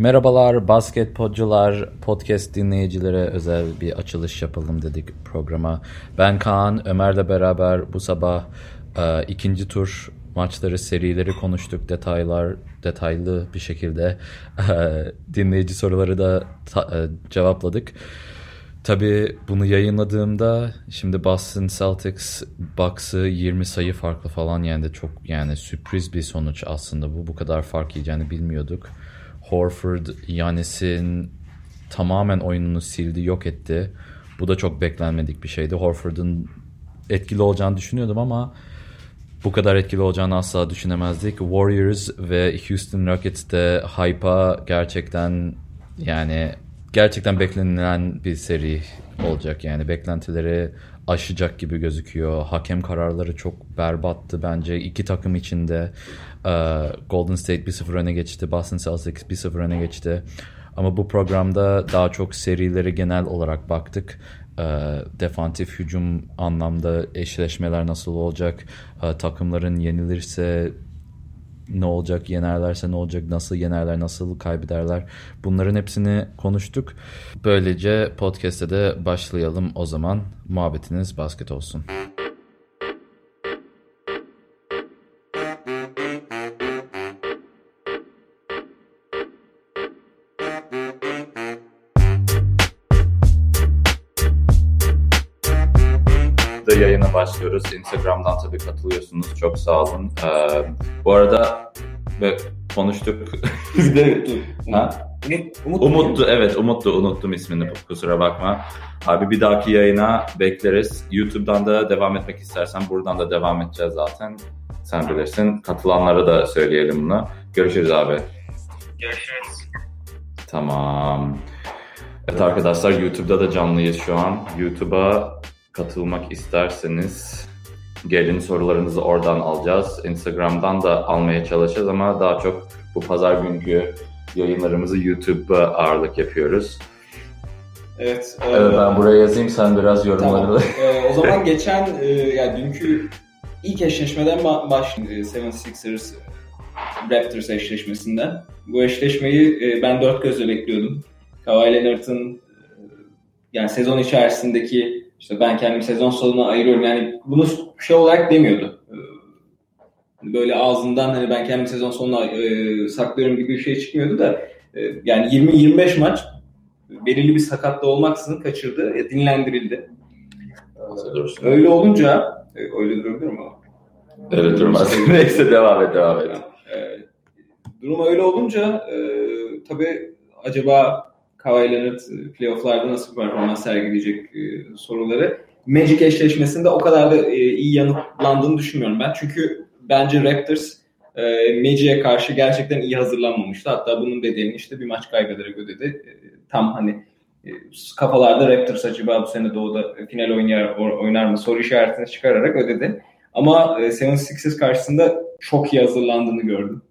Merhabalar basketbolcular, podcast dinleyicilere özel bir açılış yapalım dedik programa. Ben Kaan, Ömer'le beraber bu sabah e, ikinci tur maçları, serileri konuştuk. Detaylar, detaylı bir şekilde e, dinleyici soruları da ta, e, cevapladık. Tabii bunu yayınladığımda şimdi Boston Celtics Bucks'ı 20 sayı farklı falan yendi. Çok yani sürpriz bir sonuç aslında bu. Bu kadar fark yiyeceğini bilmiyorduk. Horford Yanis'in tamamen oyununu sildi, yok etti. Bu da çok beklenmedik bir şeydi. Horford'un etkili olacağını düşünüyordum ama bu kadar etkili olacağını asla düşünemezdik. Warriors ve Houston Rockets de hype'a gerçekten yani gerçekten beklenilen bir seri olacak. Yani beklentileri aşacak gibi gözüküyor. Hakem kararları çok berbattı bence. İki takım içinde Golden State 1-0 öne geçti. Boston Celtics 1-0 öne geçti. Ama bu programda daha çok serileri genel olarak baktık. Defantif hücum anlamda eşleşmeler nasıl olacak? Takımların yenilirse ne olacak, yenerlerse ne olacak, nasıl yenerler, nasıl kaybederler bunların hepsini konuştuk. Böylece podcast'te de başlayalım o zaman. Muhabbetiniz basket olsun. Instagram'dan tabii katılıyorsunuz. Çok sağ olun. Ee, bu arada ve konuştuk. ha? Umut, Umut'tu evet Umut'tu unuttum ismini kusura bakma. Abi bir dahaki yayına bekleriz. YouTube'dan da devam etmek istersen buradan da devam edeceğiz zaten. Sen bilirsin. Katılanlara da söyleyelim bunu. Görüşürüz abi. Görüşürüz. Tamam. Evet arkadaşlar YouTube'da da canlıyız şu an. YouTube'a katılmak isterseniz gelin sorularınızı oradan alacağız. Instagram'dan da almaya çalışacağız ama daha çok bu pazar günkü yayınlarımızı YouTube'a ağırlık yapıyoruz. Evet. E, evet ben buraya yazayım sen biraz yorumlarını. Tamam. e, o zaman geçen e, yani dünkü ilk eşleşmeden başlayayım. 76ers Raptors eşleşmesinden. Bu eşleşmeyi e, ben dört gözle bekliyordum. Kawhi Leonard'ın e, yani sezon içerisindeki işte ben kendimi sezon sonuna ayırıyorum. Yani bunu şey olarak demiyordu. Ee, hani böyle ağzından hani ben kendimi sezon sonuna e, saklıyorum gibi bir şey çıkmıyordu da e, yani 20-25 maç belirli bir sakatlı olmaksızın kaçırdı, e, dinlendirildi. Ee, öyle olunca e, öyle durabilir mi? Öyle durmaz. Neyse devam et devam et. E, durum öyle olunca e, tabii acaba Kawhi Leonard playofflarda nasıl performans sergileyecek e, soruları. Magic eşleşmesinde o kadar da e, iyi yanıtlandığını düşünmüyorum ben. Çünkü bence Raptors e, Magic'e karşı gerçekten iyi hazırlanmamıştı. Hatta bunun bedelini işte bir maç kaybederek ödedi. E, tam hani e, kafalarda Raptors acaba bu sene doğuda final oynar, oynar mı soru işaretini çıkararak ödedi. Ama e, 76ers karşısında çok iyi hazırlandığını gördüm.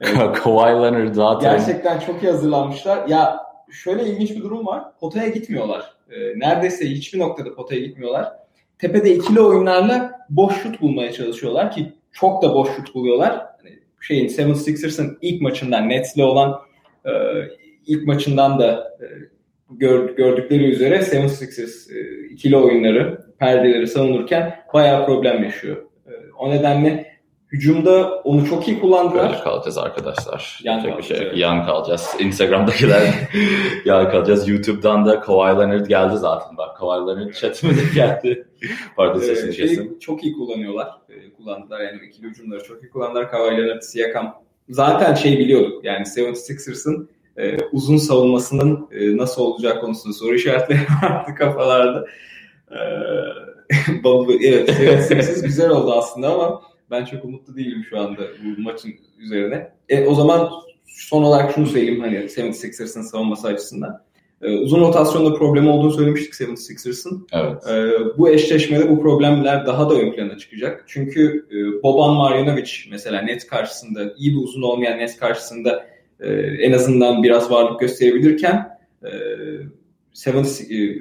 Kawhi Leonard zaten. Gerçekten çok iyi hazırlanmışlar. Ya şöyle ilginç bir durum var. Potaya gitmiyorlar. E, neredeyse hiçbir noktada potaya gitmiyorlar. Tepede ikili oyunlarla boş şut bulmaya çalışıyorlar ki çok da boş şut buluyorlar. Hani şeyin 76ers'ın ilk maçından Nets'le olan e, ilk maçından da e, gör, gördükleri üzere 76ers e, ikili oyunları, perdeleri savunurken bayağı problem yaşıyor. E, o nedenle Hücumda onu çok iyi kullandılar. Böyle kalacağız arkadaşlar. Yan kalacağız. Bir şey. Evet. Yan kalacağız. Instagram'dakiler yan kalacağız. YouTube'dan da Kawhi Leonard geldi zaten. Bak Kawhi Leonard chatime de geldi. Pardon sesini ee, kesin. Çok iyi kullanıyorlar. Ee, kullandılar yani ikili hücumları çok iyi kullandılar. Kawhi Leonard, Siakam. Zaten şey biliyorduk yani 76ers'ın e, uzun savunmasının e, nasıl olacağı konusunda soru işaretleri vardı kafalarda. E, evet, 76ers güzel oldu aslında ama ben çok umutlu değilim şu anda bu maçın üzerine. E, o zaman son olarak şunu söyleyeyim hani 76ers'ın savunması açısından. E, uzun rotasyonda problem olduğunu söylemiştik 76ers'ın. Evet. E, bu eşleşmede bu problemler daha da ön plana çıkacak. Çünkü e, Boban Marjanovic mesela net karşısında iyi bir uzun olmayan net karşısında e, en azından biraz varlık gösterebilirken e, Seven, e,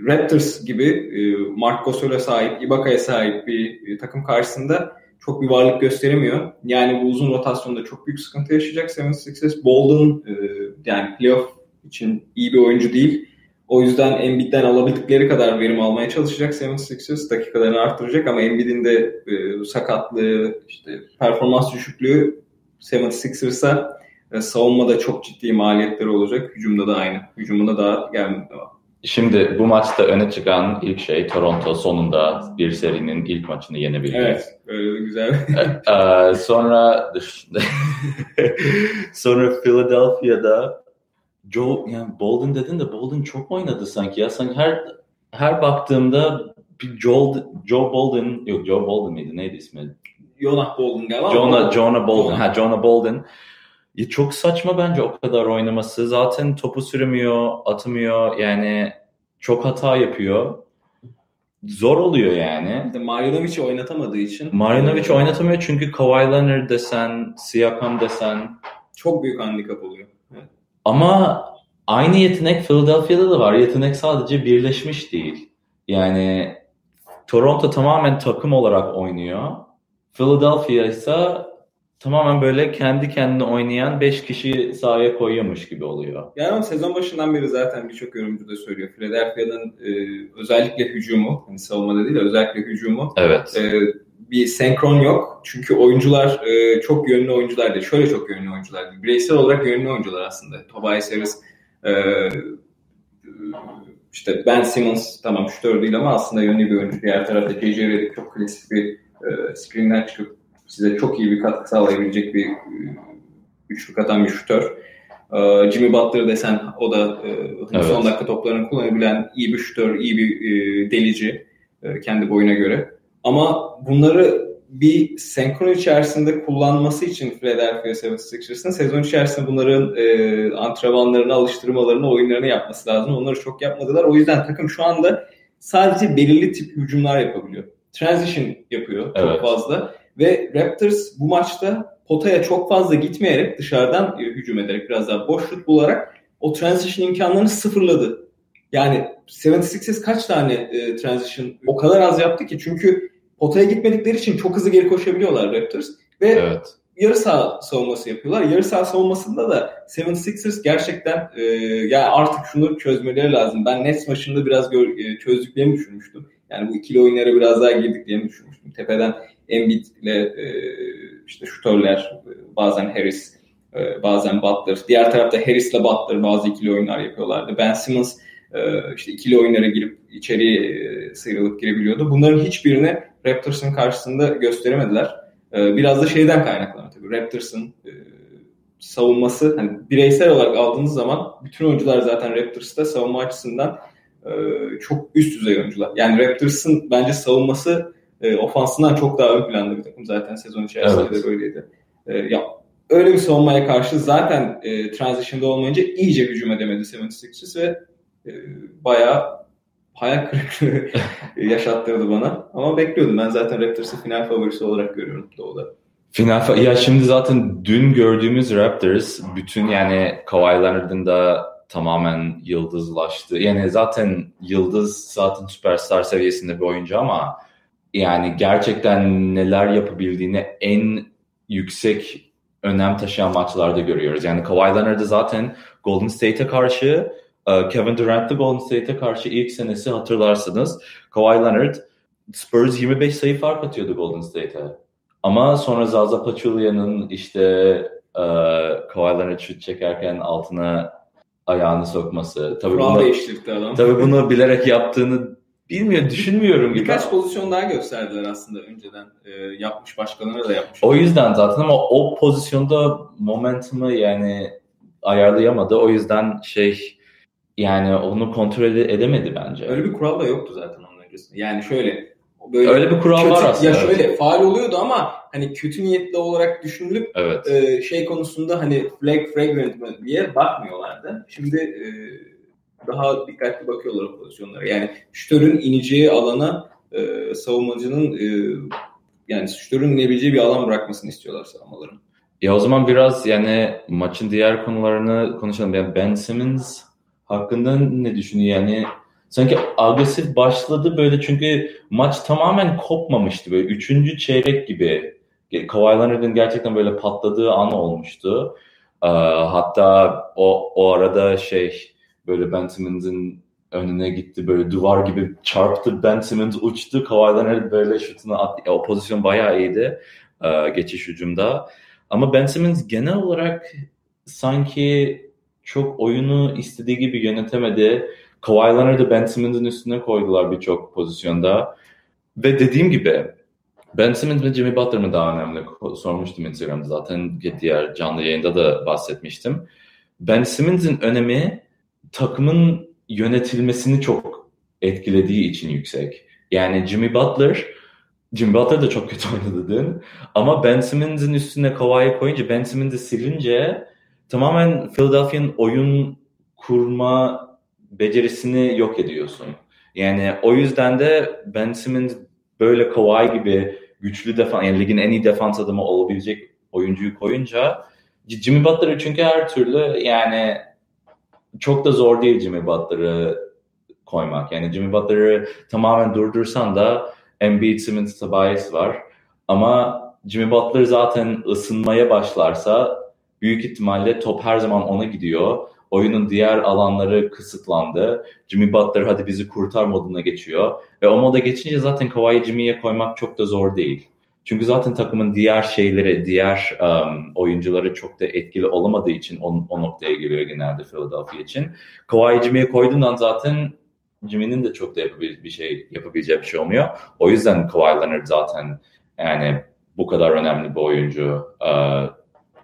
Raptors gibi e, Mark Gasol'a sahip, Ibaka'ya sahip bir e, takım karşısında çok bir varlık gösteremiyor. Yani bu uzun rotasyonda çok büyük sıkıntı yaşayacak 76ers. Bolden e, yani playoff için iyi bir oyuncu değil. O yüzden Embiid'den alabildikleri kadar verim almaya çalışacak 76ers. Dakikalarını arttıracak ama Embiid'in de e, sakatlığı, işte performans düşüklüğü 76ers'a e, savunmada çok ciddi maliyetleri olacak. Hücumda da aynı. Hücumuna daha gelmedi. Şimdi bu maçta öne çıkan ilk şey Toronto sonunda bir serinin ilk maçını yenebildi. Evet, öyle güzel. ee, sonra sonra Philadelphia'da Joe yani Bolden dedin de Bolden çok oynadı sanki ya. Sanki her her baktığımda bir Joel, Joe Bolden yok Joe Bolden miydi neydi ismi? Jonah Bolden galiba. Jonah, Jonah Bolden. Ha Jonah Bolden. Ya çok saçma bence o kadar oynaması. Zaten topu süremiyor, atmıyor. Yani çok hata yapıyor. Zor oluyor yani. De Marjanovic oynatamadığı için. Marjanovic oynatamıyor çünkü Kawhi Leonard desen, Siakam desen. Çok büyük handikap oluyor. Evet. Ama aynı yetenek Philadelphia'da da var. Yetenek sadece birleşmiş değil. Yani Toronto tamamen takım olarak oynuyor. Philadelphia ise tamamen böyle kendi kendine oynayan 5 kişi sahaya koyuyormuş gibi oluyor. Yani sezon başından beri zaten birçok yorumcu da söylüyor. Philadelphia'nın e, özellikle hücumu, hani savunmada değil de özellikle hücumu evet. e, bir senkron yok. Çünkü oyuncular e, çok yönlü oyuncular değil. Şöyle çok yönlü oyuncular değil. Bireysel olarak yönlü oyuncular aslında. Tobias Harris, e, işte Ben Simmons tamam şutör değil ama aslında yönlü bir oyuncu. Diğer tarafta J.J. Redick çok klasik bir e, screen'den çıkıp size çok iyi bir katkı sağlayabilecek bir e, üçlük atan bir şutör. E, Jimmy Butler desen o da e, evet. son dakika toplarını kullanabilen iyi bir şutör, iyi bir delici kendi boyuna göre. Ama bunları bir senkron içerisinde kullanması için Philadelphia 76ers'ın sezon içerisinde bunların e, antrenmanlarını, alıştırmalarını, oyunlarını yapması lazım. Onları çok yapmadılar. O yüzden takım şu anda sadece belirli tip hücumlar yapabiliyor. Transition yapıyor evet. çok fazla. Ve Raptors bu maçta potaya çok fazla gitmeyerek dışarıdan e, hücum ederek biraz daha boş şut bularak o transition imkanlarını sıfırladı. Yani 76ers kaç tane e, transition o kadar az yaptı ki çünkü potaya gitmedikleri için çok hızlı geri koşabiliyorlar Raptors ve evet. yarı saha savunması yapıyorlar. Yarı saha savunmasında da 76ers gerçekten e, yani artık şunu çözmeleri lazım. Ben Nets maçında biraz gör, e, çözdüklerini düşünmüştüm. Yani bu ikili oyunlara biraz daha girdiklerini düşünmüştüm. Tepeden Embiid ile e, işte şutörler bazen Harris e, bazen Butler. Diğer tarafta Harris ile Butler bazı ikili oyunlar yapıyorlardı. Ben Simmons e, işte ikili oyunlara girip içeri e, sıyrılıp girebiliyordu. Bunların hiçbirini Raptors'ın karşısında gösteremediler. E, biraz da şeyden kaynaklanıyor tabii. Raptors'ın e, savunması hani bireysel olarak aldığınız zaman bütün oyuncular zaten Raptors'ta savunma açısından e, çok üst düzey oyuncular. Yani Raptors'ın bence savunması e, ofansından çok daha ön planda bir takım zaten sezon içerisinde evet. de böyleydi. E, ya öyle bir savunmaya karşı zaten e, transition'da olmayınca iyice hücum edemedi 76ers ve e, bayağı hayal kırıklığı yaşattırdı bana. Ama bekliyordum. Ben zaten Raptors'ı final favorisi olarak görüyorum Doğu'da. Final ya şimdi zaten dün gördüğümüz Raptors bütün yani Kawhi Leonard'ın da tamamen yıldızlaştı. Yani zaten yıldız zaten süperstar seviyesinde bir oyuncu ama yani gerçekten neler yapabildiğini en yüksek önem taşıyan maçlarda görüyoruz. Yani Kawhi Leonard'ı zaten Golden State'e karşı e, Kevin Durant'ı Golden State'e karşı ilk senesi hatırlarsınız. Kawhi Leonard Spurs 25 sayı fark atıyordu Golden State'e. Ama sonra Zaza Pachulia'nın işte e, Kawhi Leonard şut çekerken altına ayağını sokması. Tabii Kural bunu, değiştirdi adam. Tabii bunu bilerek yaptığını Bilmiyorum, düşünmüyorum gibi. Birkaç pozisyon daha gösterdiler aslında önceden. E, yapmış, başkalarına da yapmış. O yüzden zaten ama o pozisyonda momentumu yani ayarlayamadı. O yüzden şey yani onu kontrol edemedi bence. Öyle bir kural da yoktu zaten onun öncesinde. Yani şöyle böyle öyle bir kural kötü, var aslında. Ya şöyle faal oluyordu ama hani kötü niyetli olarak düşünülüp evet. e, şey konusunda hani flag fragrant diye bakmıyorlardı. Şimdi e, daha dikkatli bakıyorlar o pozisyonlara. Yani şütörün ineceği alana e, savunmacının e, yani şütörün inebileceği bir alan bırakmasını istiyorlar savunmaların. Ya o zaman biraz yani maçın diğer konularını konuşalım. Yani Ben Simmons hakkında ne düşünüyor? Yani sanki agresif başladı böyle çünkü maç tamamen kopmamıştı. Böyle üçüncü çeyrek gibi. Kawhi Leonard'ın gerçekten böyle patladığı an olmuştu. Ee, hatta o, o arada şey böyle Ben Simmons'ın önüne gitti böyle duvar gibi çarptı Ben Simmons uçtu Kawhi böyle şutunu attı. O pozisyon bayağı iyiydi e, geçiş hücumda. Ama Ben Simmons genel olarak sanki çok oyunu istediği gibi yönetemedi. Kawhi Leonard'ı Ben Simmons'ın üstüne koydular birçok pozisyonda. Ve dediğim gibi Ben Simmons ve Jimmy Butler mı daha önemli? Sormuştum Instagram'da zaten diğer canlı yayında da bahsetmiştim. Ben Simmons'ın önemi takımın yönetilmesini çok etkilediği için yüksek. Yani Jimmy Butler Jimmy Butler da çok kötü oynadı dün. Ama Ben Simmons'ın üstüne Kawhi'yi koyunca, Ben Simmons'ı silince tamamen Philadelphia'nın oyun kurma becerisini yok ediyorsun. Yani o yüzden de Ben Simmons böyle Kawhi gibi güçlü defan, yani ligin en iyi defans adamı olabilecek oyuncuyu koyunca Jimmy Butler'ı çünkü her türlü yani çok da zor değil Jimmy Butler'ı koymak. Yani Jimmy Butler'ı tamamen durdursan da Embiid, Simmons, Tobias var. Ama Jimmy Butler zaten ısınmaya başlarsa büyük ihtimalle top her zaman ona gidiyor. Oyunun diğer alanları kısıtlandı. Jimmy Butler hadi bizi kurtar moduna geçiyor. Ve o moda geçince zaten Kawhi Jimmy'ye koymak çok da zor değil. Çünkü zaten takımın diğer şeyleri, diğer um, oyuncuları çok da etkili olamadığı için o, o noktaya geliyor genelde Philadelphia için. Kawhi Jimmy'ye koyduğundan zaten Jimmy'nin de çok da yapabil bir şey yapabileceği bir şey olmuyor. O yüzden Kawhi Leonard zaten yani bu kadar önemli bir oyuncu. Ee,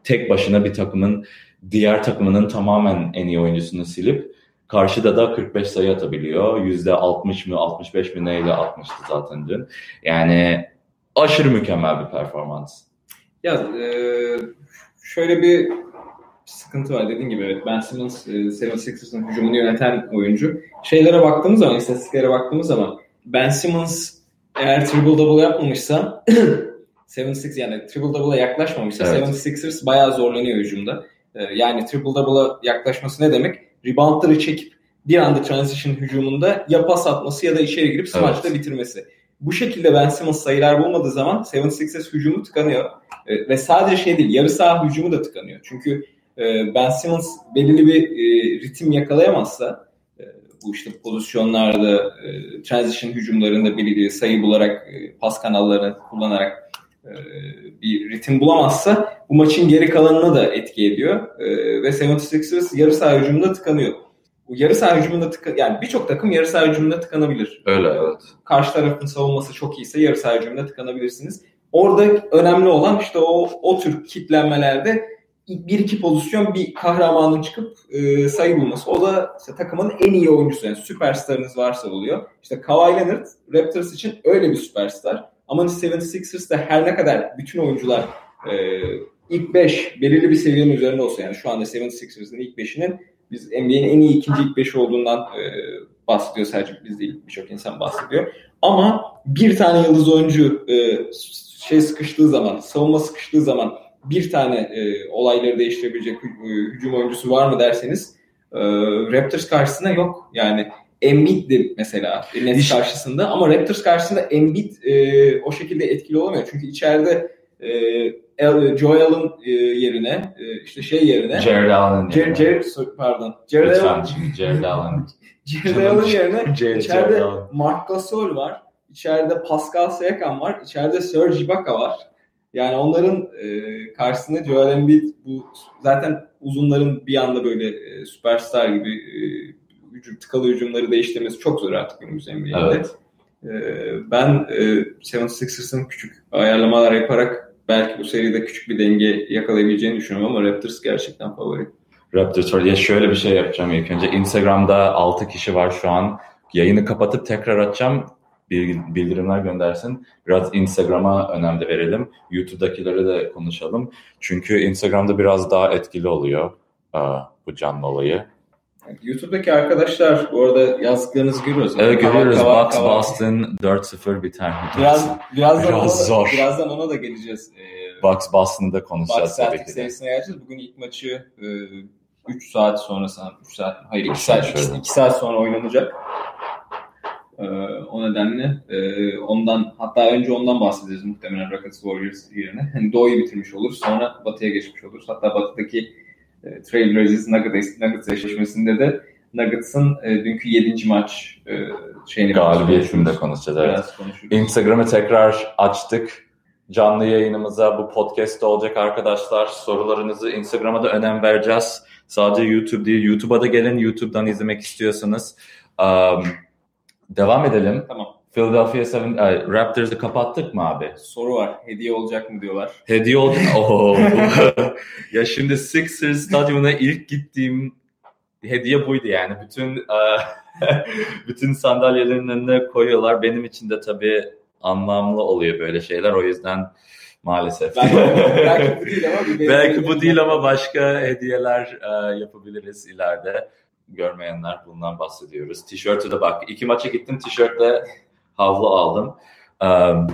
tek başına bir takımın diğer takımının tamamen en iyi oyuncusunu silip karşıda da 45 sayı atabiliyor. %60 mı 65 mi neyle atmıştı zaten dün. Yani aşırı mükemmel bir performans. Ya e, şöyle bir sıkıntı var dediğin gibi. Evet, Ben Simmons, e, 76ers'ın hücumunu yöneten oyuncu. Şeylere baktığımız zaman, istatistiklere baktığımız zaman Ben Simmons eğer triple double yapmamışsa 76 yani triple double'a yaklaşmamışsa evet. 76ers bayağı zorlanıyor hücumda. E, yani triple double'a yaklaşması ne demek? Reboundları çekip bir anda transition hücumunda ya pas atması ya da içeri girip smaçta evet. bitirmesi. Bu şekilde Ben Simmons sayılar bulmadığı zaman 76ers hücumu tıkanıyor. E, ve sadece şey değil, yarı saha hücumu da tıkanıyor. Çünkü e, Ben Simmons belirli bir e, ritim yakalayamazsa e, bu işte pozisyonlarda, e, transition hücumlarında belirli sayı bularak, e, pas kanallarını kullanarak e, bir ritim bulamazsa bu maçın geri kalanına da etki ediyor. E, ve 76ers yarı saha hücumunda tıkanıyor. Yarı saha hücumunda tıka, yani birçok takım yarı saha hücumunda tıkanabilir. Öyle evet. Karşı tarafın savunması çok iyiyse yarı saha hücumunda tıkanabilirsiniz. Orada önemli olan işte o o tür kitlenmelerde bir iki pozisyon bir kahramanın çıkıp e, sayı bulması. O da işte takımın en iyi oyuncusu yani süperstarınız varsa oluyor. İşte Kawhi Leonard Raptors için öyle bir süperstar. Ama 76ers'da her ne kadar bütün oyuncular e, ilk 5 belirli bir seviyenin üzerinde olsa yani şu anda 76ers'ın ilk 5'inin biz NBA'nin en iyi ikinci ilk 5'i olduğundan e, bahsediyor sadece biz değil birçok insan bahsediyor. Ama bir tane yıldız oyuncu e, şey sıkıştığı zaman, savunma sıkıştığı zaman bir tane e, olayları değiştirebilecek e, hücum oyuncusu var mı derseniz e, Raptors karşısında yok. Yani Embiid'di mesela Nets karşısında ama Raptors karşısında Embiid e, o şekilde etkili olamıyor. Çünkü içeride e, Joel'ın e, yerine e, işte şey yerine Jared Allen Jared, Jared, pardon Jared Allen Jared Allen Jared Allen yerine Jared, içeride Jared Mark Gasol var. İçeride Pascal Siakam var. İçeride Serge Ibaka var. Yani onların e, karşısında Joel Embiid bu zaten uzunların bir anda böyle e, süperstar gibi e, hücum, tıkalı hücumları değiştirmesi çok zor artık günümüz NBA'de. Evet. E, ben e, 76ers'ın küçük ayarlamalar yaparak belki bu seride küçük bir denge yakalayabileceğini düşünüyorum ama Raptors gerçekten favori. Raptors ya şöyle bir şey yapacağım ilk önce. Instagram'da 6 kişi var şu an. Yayını kapatıp tekrar açacağım bildirimler göndersin. Biraz Instagram'a önem de verelim. YouTube'dakilere de konuşalım. Çünkü Instagram'da biraz daha etkili oluyor bu canlı olayı. YouTube'daki arkadaşlar bu arada yazdıklarınızı görüyoruz. Evet görüyoruz. Kava. Boston 4-0 biter. Biraz, birazdan, biraz ona zor. Da, birazdan ona da geleceğiz. Ee, Bucks Boston'da konuşacağız Bucks tabii ki de. serisine geleceğiz. Bugün ilk maçı e, 3 saat sonra sanırım. 3 saat, hayır 2 saat, 2, 2 saat sonra oynanacak. Ee, o nedenle e, ondan hatta önce ondan bahsedeceğiz muhtemelen Rockets Warriors yerine. Hani Doğu'yu bitirmiş oluruz. Sonra Batı'ya geçmiş oluruz. Hatta Batı'daki e, Trailblazers Nuggets, Nuggets eşleşmesinde de Nuggets'ın e, dünkü 7. maç e, şeyini galibiyetini de konuşacağız. Evet. Instagram'ı tekrar açtık. Canlı yayınımıza bu podcast'te olacak arkadaşlar. Sorularınızı Instagram'a da önem vereceğiz. Sadece YouTube değil, YouTube'a da gelin. YouTube'dan izlemek istiyorsanız. Um, devam edelim. Tamam. Philadelphia 7 Raptors'ı kapattık mı abi? Soru var. Hediye olacak mı diyorlar. Hediye oldu. Oo. ya şimdi Sixers stadyumuna ilk gittiğim hediye buydu yani. Bütün e, bütün sandalyelerin önüne koyuyorlar. Benim için de tabii anlamlı oluyor böyle şeyler. O yüzden maalesef. belki bu değil ama belki bu değil ama başka hediyeler e, yapabiliriz ileride. Görmeyenler bundan bahsediyoruz. Tişörtü de bak. iki maça gittim tişörtle havlu aldım. Um,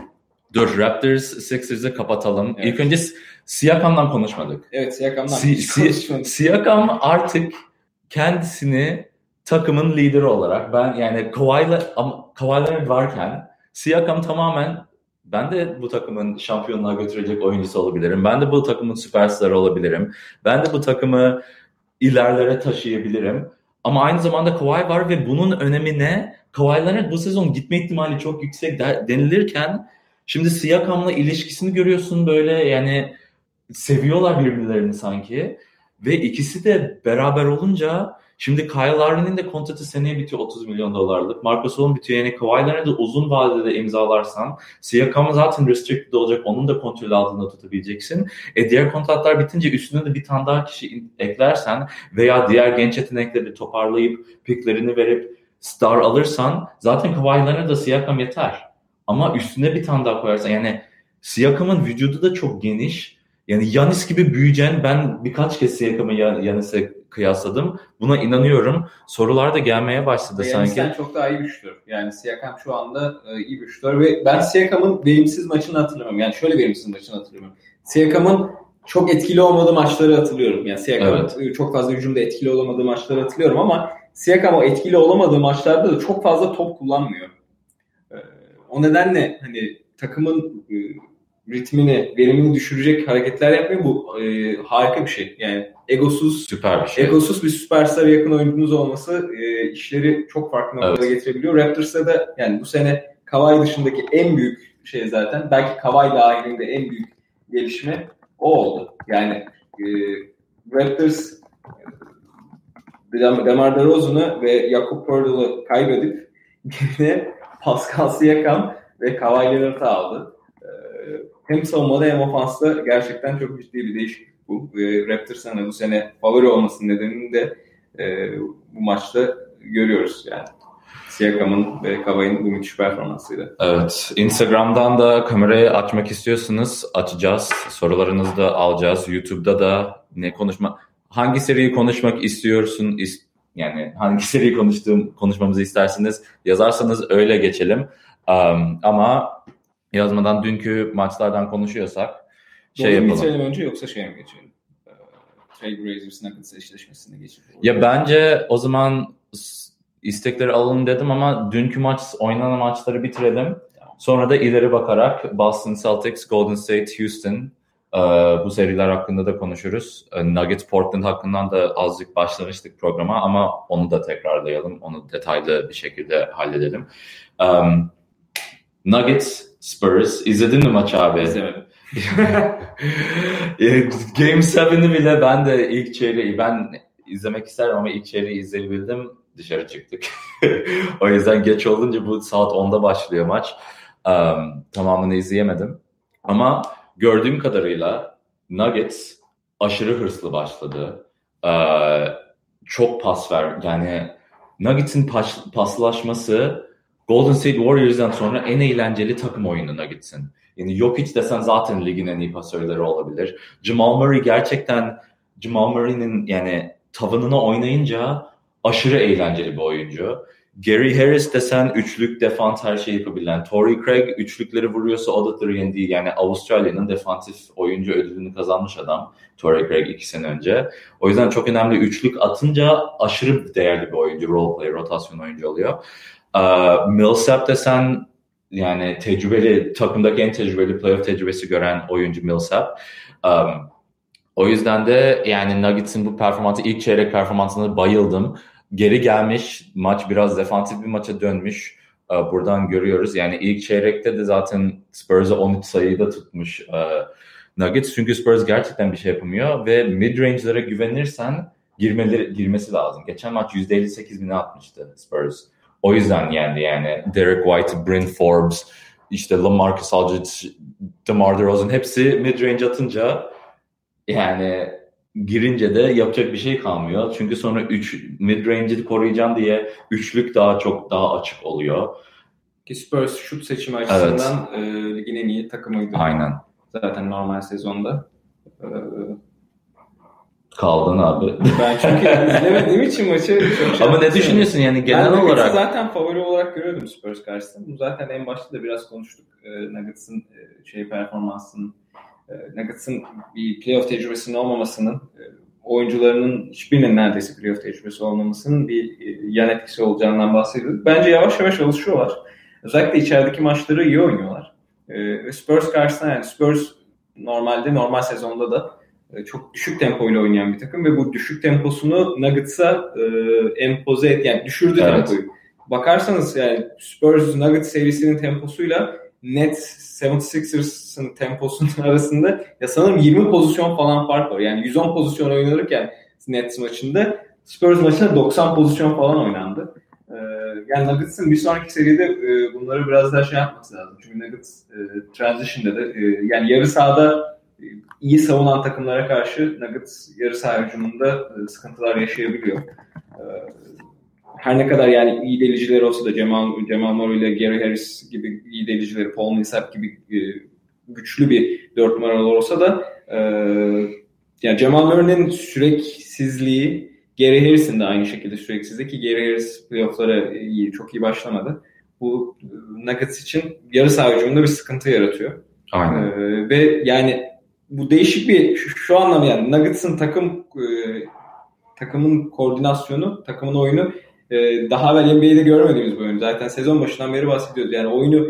dur Raptors Sixers'ı kapatalım. Evet. İlk önce Siakam'dan konuşmadık. Evet Siakam'dan si, si, Siakam artık kendisini takımın lideri olarak ben yani Kawhi'la Kawhi varken Siakam tamamen ben de bu takımın şampiyonluğa götürecek oyuncusu olabilirim. Ben de bu takımın süperstarı olabilirim. Ben de bu takımı ilerlere taşıyabilirim. Ama aynı zamanda Kawhi var ve bunun önemi ne? Kawhi bu sezon gitme ihtimali çok yüksek denilirken şimdi Siakam'la ilişkisini görüyorsun böyle yani seviyorlar birbirlerini sanki. Ve ikisi de beraber olunca şimdi Kyle Lowry'nin de kontratı seneye bitiyor 30 milyon dolarlık. Marcus Gasol bitiyor yani Kawhi Leonard'ı uzun vadede imzalarsan Siakam zaten restricted olacak. Onun da kontrol altında tutabileceksin. E diğer kontratlar bitince üstüne de bir tane daha kişi eklersen veya diğer genç yetenekleri toparlayıp piklerini verip star alırsan zaten Kawhi Leonard'a Siakam yeter. Ama üstüne bir tane daha koyarsan yani Siakam'ın vücudu da çok geniş yani Yanis gibi büyüyeceğini ben birkaç kez Siakam'ı Yanis'e kıyasladım. Buna inanıyorum. Sorular da gelmeye başladı yani sanki. Sen çok daha iyi şutör. Yani Siakam şu anda e, iyi şutör ve ben Siakam'ın verimsiz maçını hatırlamıyorum. Yani şöyle verimsiz maçını hatırlamıyorum. Siakam'ın çok etkili olmadığı maçları hatırlıyorum. Yani Siakam'ın evet. çok fazla hücumda etkili olamadığı maçları hatırlıyorum ama Siakam o etkili olamadığı maçlarda da çok fazla top kullanmıyor. E, o nedenle hani takımın e, ritmini, verimini düşürecek hareketler yapmıyor. Bu e, harika bir şey. Yani egosuz, süper bir şey. Egosuz bir süperstar yakın oyuncunuz olması e, işleri çok farklı noktalara evet. getirebiliyor. Raptors'ta da yani bu sene Kawhi dışındaki en büyük şey zaten belki Kawhi dahilinde en büyük gelişme o oldu. Yani e, Raptors Demar DeRozan'ı ve Jakob Poeltl'ı kaybedip yerine Pascal Siakam ve Kawhi Leonard'ı aldı hem savunmada hem ofansta gerçekten çok ciddi bir değişiklik bu. Raptors'ın hani bu sene favori olmasının nedenini de e, bu maçta görüyoruz yani. Siakam'ın ve Kavay'ın bu müthiş performansıyla. Evet. Instagram'dan da kamerayı açmak istiyorsanız açacağız. Sorularınızı da alacağız. YouTube'da da ne konuşma hangi seriyi konuşmak istiyorsun is, yani hangi seriyi konuştuğum konuşmamızı isterseniz yazarsanız öyle geçelim. Um, ama yazmadan dünkü maçlardan konuşuyorsak şey Doğru yapalım. bitirelim önce yoksa şey mi geçelim? Ee, Trailblazers Nuggets eşleşmesine geçelim. Ya bence o zaman istekleri alalım dedim ama dünkü maç oynanan maçları bitirelim. Sonra da ileri bakarak Boston Celtics, Golden State, Houston bu seriler hakkında da konuşuruz. E, Nuggets Portland hakkından da azıcık başlamıştık programa ama onu da tekrarlayalım. Onu detaylı bir şekilde halledelim. Um, Nuggets Spurs. İzledin mi maç abi? İzlemedim. Game 7'i bile ben de ilk çeyreği ben izlemek isterim ama ilk çeyreği izleyebildim. Dışarı çıktık. o yüzden geç olunca bu saat 10'da başlıyor maç. Um, tamamını izleyemedim. Ama gördüğüm kadarıyla Nuggets aşırı hırslı başladı. Ee, çok pas ver. Yani Nuggets'in pas, paslaşması Golden State Warriors'dan sonra en eğlenceli takım oyununa gitsin. Yani Jokic desen zaten ligin en iyi pasörleri olabilir. Jamal Murray gerçekten Jamal Murray'nin yani tavanına oynayınca aşırı eğlenceli bir oyuncu. Gary Harris desen üçlük defans her şeyi yapabilen. Torrey Craig üçlükleri vuruyorsa o da 3 değil. Yani Avustralya'nın defansif oyuncu ödülünü kazanmış adam. Torrey Craig iki sene önce. O yüzden çok önemli üçlük atınca aşırı değerli bir oyuncu. Role player, rotasyon oyuncu oluyor. Uh, Millsap desen yani tecrübeli, takımdaki en tecrübeli playoff tecrübesi gören oyuncu Millsap. Um, O yüzden de yani Nuggets'in bu performansı ilk çeyrek performansına bayıldım. Geri gelmiş maç biraz defansif bir maça dönmüş. Ee, buradan görüyoruz. Yani ilk çeyrekte de zaten Spurs'a 13 sayıyı da tutmuş e, Nuggets. Çünkü Spurs gerçekten bir şey yapamıyor ve mid-range'lere güvenirsen girmeleri, girmesi lazım. Geçen maç %58 bine atmıştı Spurs. O yüzden yendi yani. Derek White, Bryn Forbes, işte LaMarcus Aldridge, DeMar DeRozan hepsi mid-range atınca yani girince de yapacak bir şey kalmıyor. Çünkü sonra 3 mid-range'i koruyacağım diye üçlük daha çok daha açık oluyor. Ki Spurs şut seçimi açısından evet. e, ligin en iyi takımıydı. Aynen. Zaten normal sezonda. E, Kaldın abi. Ben çünkü izlemediğim için maçı çok şey Ama ne düşünüyorsun yani genel ben olarak? zaten favori olarak görüyordum Spurs karşısında. Bu zaten en başta da biraz konuştuk. E, Nuggets'ın e, şey performansının Nuggets'ın bir playoff tecrübesinin olmamasının e, oyuncularının hiçbirinin neredeyse playoff tecrübesi olmamasının bir e, yan etkisi olacağından bahsediyorduk. Bence yavaş yavaş alışıyorlar. Özellikle içerideki maçları iyi oynuyorlar. Ve Spurs karşısında yani Spurs normalde normal sezonda da çok düşük tempoyla oynayan bir takım ve bu düşük temposunu Nuggets'a e, empoze et yani düşürdü evet. tempoyu. Bakarsanız yani Spurs Nuggets serisinin temposuyla net 76ers'ın temposunun arasında ya sanırım 20 pozisyon falan fark var. Yani 110 pozisyon oynanırken Nets maçında Spurs maçında 90 pozisyon falan oynandı. Ee, yani Nuggets'ın bir sonraki seride e, bunları biraz daha şey yapması lazım. Çünkü Nuggets e, transition'da da e, yani yarı sahada e, iyi savunan takımlara karşı Nuggets yarı saha hücumunda e, sıkıntılar yaşayabiliyor. E, her ne kadar yani iyi deliciler olsa da Cemal, Cemal Murray ile Gary Harris gibi iyi delicileri, Paul Millsap gibi e, güçlü bir dört numaralı olsa da e, yani Cemal Murray'nin süreksizliği Gary Harris'in de aynı şekilde süreksizliği ki Gary Harris playoff'lara iyi, çok iyi başlamadı. Bu e, Nuggets için yarı saha hücumunda bir sıkıntı yaratıyor. Aynen. Ee, ve yani bu değişik bir şu, şu anlamda yani Nuggets'ın takım e, takımın koordinasyonu, takımın oyunu e, daha evvel NBA'de görmediğimiz bir oyun. Zaten sezon başından beri bahsediyoruz. Yani oyunu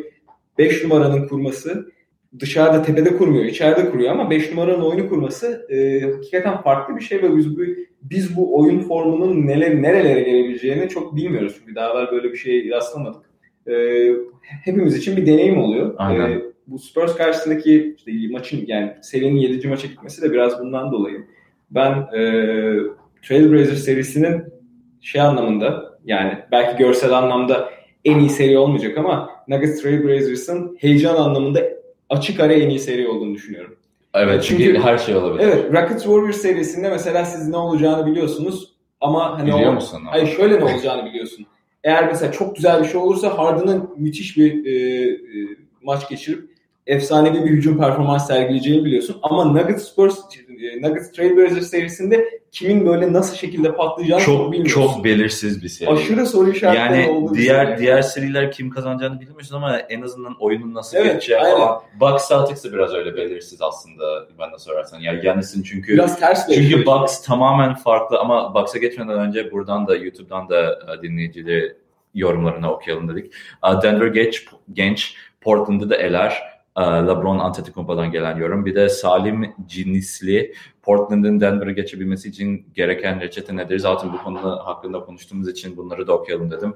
5 numaranın kurması dışarıda tepede kurmuyor, içeride kuruyor ama 5 numaranın oyunu kurması e, hakikaten farklı bir şey ve biz bu biz bu oyun formunun neler nerelere gelebileceğini çok bilmiyoruz. Çünkü daha evvel böyle bir şey rastlamadık. E, hepimiz için bir deneyim oluyor. Aynen. E, bu Spurs karşısındaki işte maçın yani serinin 7. maça gitmesi de biraz bundan dolayı. Ben e, Trailblazer serisinin şey anlamında yani belki görsel anlamda en iyi seri olmayacak ama Nuggets Trailblazers'ın heyecan anlamında açık ara en iyi seri olduğunu düşünüyorum. Evet çünkü, çünkü her şey olabilir. Evet Rockets Warriors serisinde mesela siz ne olacağını biliyorsunuz ama hani Biliyor o, musun? Hayır şöyle ne olacağını biliyorsun. Eğer mesela çok güzel bir şey olursa Harden'ın müthiş bir e, e, maç geçirip efsanevi bir hücum performans sergileyeceğini biliyorsun. Ama Nuggets Spurs e, Nuggets Trailblazers serisinde kimin böyle nasıl şekilde patlayacağını çok, çok bilmiyorsun. Çok belirsiz bir seri. Aşırı soru işaretleri yani olduğu diğer seri. diğer seriler kim kazanacağını bilmiyorsun ama en azından oyunun nasıl evet, geçeceği falan. Bucks Celtics de biraz öyle belirsiz aslında bana sorarsan. Yani Yanis'in çünkü biraz ters çünkü Bucks tamamen farklı ama Bucks'a geçmeden önce buradan da YouTube'dan da e, dinleyicileri yorumlarını okuyalım dedik. E, Denver genç, genç Portland'ı da eler. Ee, LeBron Antetokounmpo'dan gelen yorum. Bir de Salim Cinisli Portland'ın Denver'ı geçebilmesi için gereken reçete nedir? Zaten bu konu hakkında konuştuğumuz için bunları da okuyalım dedim.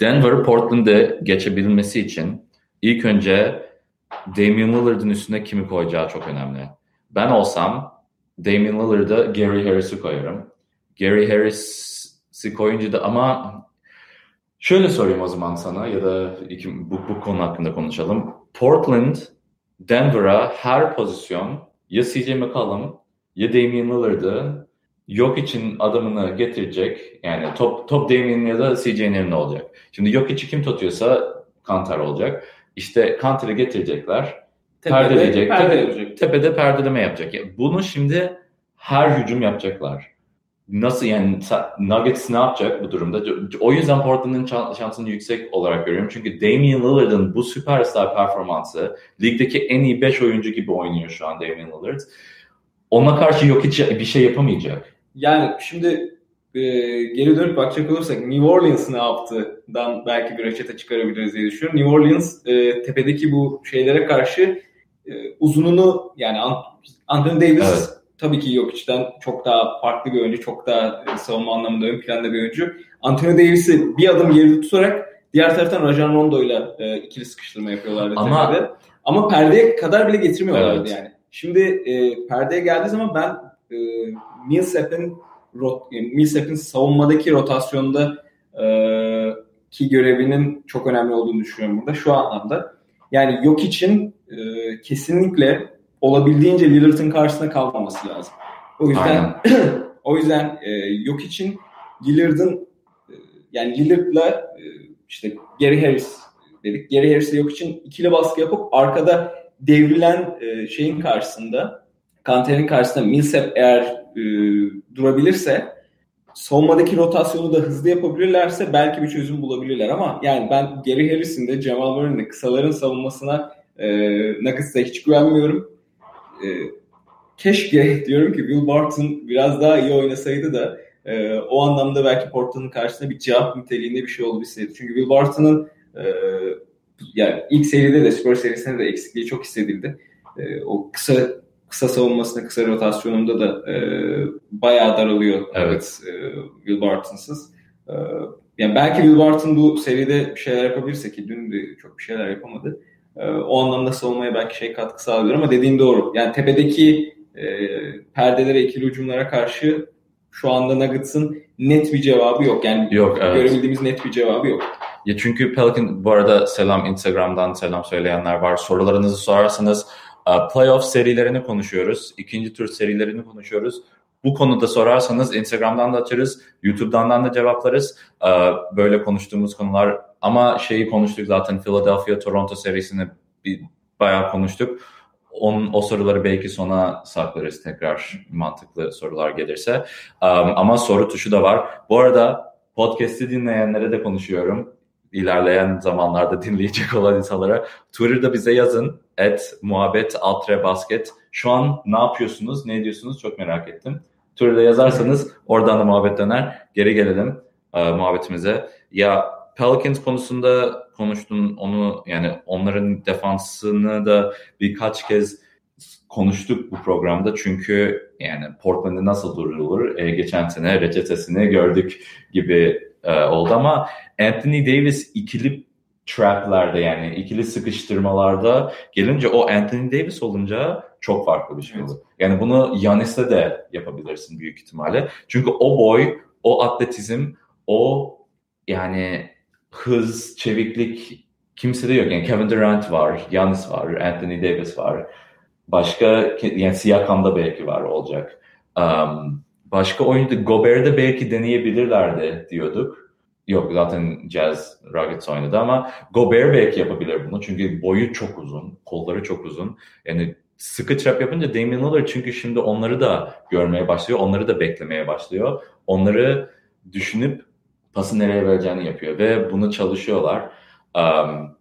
Denver Portland'ı geçebilmesi için ilk önce Damian Lillard'ın üstüne kimi koyacağı çok önemli. Ben olsam Damian Lillard'a Gary Harris'i koyarım. Gary Harris'i koyunca da ama şöyle sorayım o zaman sana ya da iki, bu, bu konu hakkında konuşalım. Portland, Denver'a her pozisyon ya CJ McCollum ya Damian Lillard'ı yok için adamını getirecek. Yani top, top Damian ya da CJ'nin elinde olacak. Şimdi yok içi kim tutuyorsa Kantar olacak. İşte Kantar'ı getirecekler. Tepede, perdeleyecek. Perde tepede perdeleme yapacak. Yani bunu şimdi her hücum yapacaklar nasıl yani Nuggets ne yapacak bu durumda? O yüzden Portland'ın şansını yüksek olarak görüyorum. Çünkü Damian Lillard'ın bu süperstar performansı ligdeki en iyi 5 oyuncu gibi oynuyor şu an Damian Lillard. Ona karşı yok hiç bir şey yapamayacak. Yani şimdi e, geri dönüp bakacak olursak New Orleans ne yaptıdan belki bir reçete çıkarabiliriz diye düşünüyorum. New Orleans e, tepedeki bu şeylere karşı e, uzununu yani Anthony Davis evet tabii ki Jokic'den çok daha farklı bir oyuncu, çok daha e, savunma anlamında ön planda bir oyuncu. Anthony Davis'i bir adım geride tutarak diğer taraftan Rajon Rondo ile e, ikili sıkıştırma yapıyorlardı. Ama. Ama perdeye kadar bile getirmiyorlardı evet. yani. Şimdi e, perdeye geldiği zaman ben e, Millsap'in e, Millsap'in savunmadaki rotasyonda e, ki görevinin çok önemli olduğunu düşünüyorum burada şu anlamda. Yani yok için e, kesinlikle olabildiğince Lillard'ın karşısında kalmaması lazım. O yüzden o yüzden e, yok için Lillard'ın e, yani Lillard'la e, işte Gary Harris dedik. Gary Harris'le yok için ikili baskı yapıp arkada devrilen e, şeyin karşısında Kanter'in karşısında Millsap eğer e, durabilirse savunmadaki rotasyonu da hızlı yapabilirlerse belki bir çözüm bulabilirler ama yani ben Gary Harris'in de Jamal Murray'in de kısaların savunmasına e, Nuggets'ta hiç güvenmiyorum. E, keşke diyorum ki Will Barton biraz daha iyi oynasaydı da e, o anlamda belki Portland'ın karşısında bir cevap niteliğinde bir şey olabilseydi. Çünkü Will Barton'ın e, yani ilk seride de Spurs serisinde de eksikliği çok hissedildi. E, o kısa kısa savunmasında, kısa rotasyonunda da e, bayağı daralıyor evet. e, Will Barton'sız. E, yani belki Will Barton bu seride bir şeyler yapabilirse ki dün de çok bir şeyler yapamadı. E, o anlamda savunmaya belki şey katkı sağlıyor ama dediğin doğru. Yani tepedeki e, perdelere, ikili ucumlara karşı şu anda Nuggets'ın net bir cevabı yok. Yani yok, evet. görebildiğimiz net bir cevabı yok. Ya çünkü Pelican bu arada selam Instagram'dan selam söyleyenler var. Sorularınızı sorarsanız e, playoff serilerini konuşuyoruz. ikinci tur serilerini konuşuyoruz. Bu konuda sorarsanız Instagram'dan da açarız, YouTube'dan da cevaplarız. E, böyle konuştuğumuz konular ama şeyi konuştuk zaten Philadelphia Toronto serisini bir bayağı konuştuk. Onun, o soruları belki sona saklarız tekrar mantıklı sorular gelirse. Um, ama soru tuşu da var. Bu arada podcast'i dinleyenlere de konuşuyorum. İlerleyen zamanlarda dinleyecek olan insanlara. Twitter'da bize yazın. Et muhabbet altre basket. Şu an ne yapıyorsunuz, ne ediyorsunuz çok merak ettim. Twitter'da yazarsanız oradan da muhabbet döner. Geri gelelim e, muhabbetimize. Ya Pelicans konusunda konuştun onu yani onların defansını da birkaç kez konuştuk bu programda çünkü yani Portland'ı nasıl durdurulur e, geçen sene reçetesini gördük gibi e, oldu ama Anthony Davis ikili traplerde yani ikili sıkıştırmalarda gelince o Anthony Davis olunca çok farklı bir şey olur. Yani bunu Yanis'te de yapabilirsin büyük ihtimalle. Çünkü o boy, o atletizm, o yani hız, çeviklik kimse de yok. Yani Kevin Durant var, Giannis var, Anthony Davis var. Başka yani Siakam'da belki var olacak. Um, başka oyuncu Gobert'de belki deneyebilirlerdi diyorduk. Yok zaten Jazz Rockets oynadı ama Gobert belki yapabilir bunu. Çünkü boyu çok uzun, kolları çok uzun. Yani sıkı trap yapınca Damian Lillard çünkü şimdi onları da görmeye başlıyor. Onları da beklemeye başlıyor. Onları düşünüp pası nereye vereceğini yapıyor ve bunu çalışıyorlar. Um,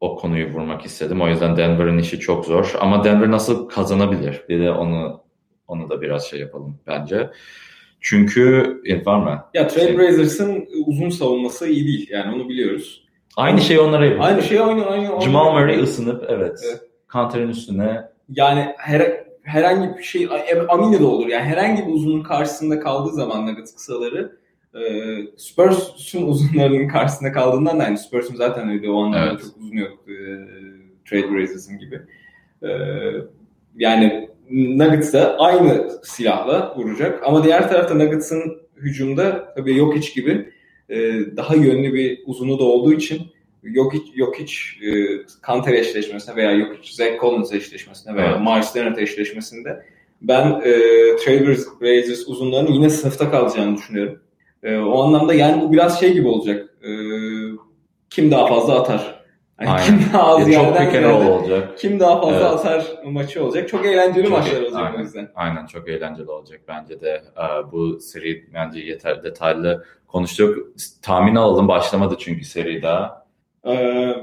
o konuyu vurmak istedim. O yüzden Denver'ın işi çok zor. Ama Denver nasıl kazanabilir? Bir de onu onu da biraz şey yapalım bence. Çünkü e, var mı? Ya Trailblazers'ın uzun savunması iyi değil. Yani onu biliyoruz. Aynı şey onlara yapıyor. Aynı şey aynı aynı. Jamal Murray ısınıp evet. evet. Counter'ın üstüne. Yani her, herhangi bir şey Amine de olur. Yani herhangi bir uzunun karşısında kaldığı zaman Nuggets kısaları e, Spurs'un uzunlarının karşısında kaldığından da yani Spurs'un zaten öyle o anlamda evet. çok uzun yok. E, Trailblazers'ın gibi. E, yani Nuggets da aynı silahla vuracak. Ama diğer tarafta Nuggets'ın hücumda tabii yok hiç gibi e, daha yönlü bir uzunu da olduğu için yok hiç yok hiç e, Kanter eşleşmesine veya yok hiç Zach Collins eşleşmesine veya evet. Miles Leonard eşleşmesinde ben e, Trailblazers uzunlarının yine sınıfta kalacağını düşünüyorum. E, o anlamda yani bu biraz şey gibi olacak. E, kim daha fazla atar? Yani kim daha az ya yerden yerden olacak. kim daha fazla evet. atar maçı olacak. Çok eğlenceli çok maçlar olacak aynen, o yüzden. Aynen çok eğlenceli olacak bence de. Ee, bu seri bence yeter detaylı konuştuk. Tahmin alalım başlamadı çünkü seri daha.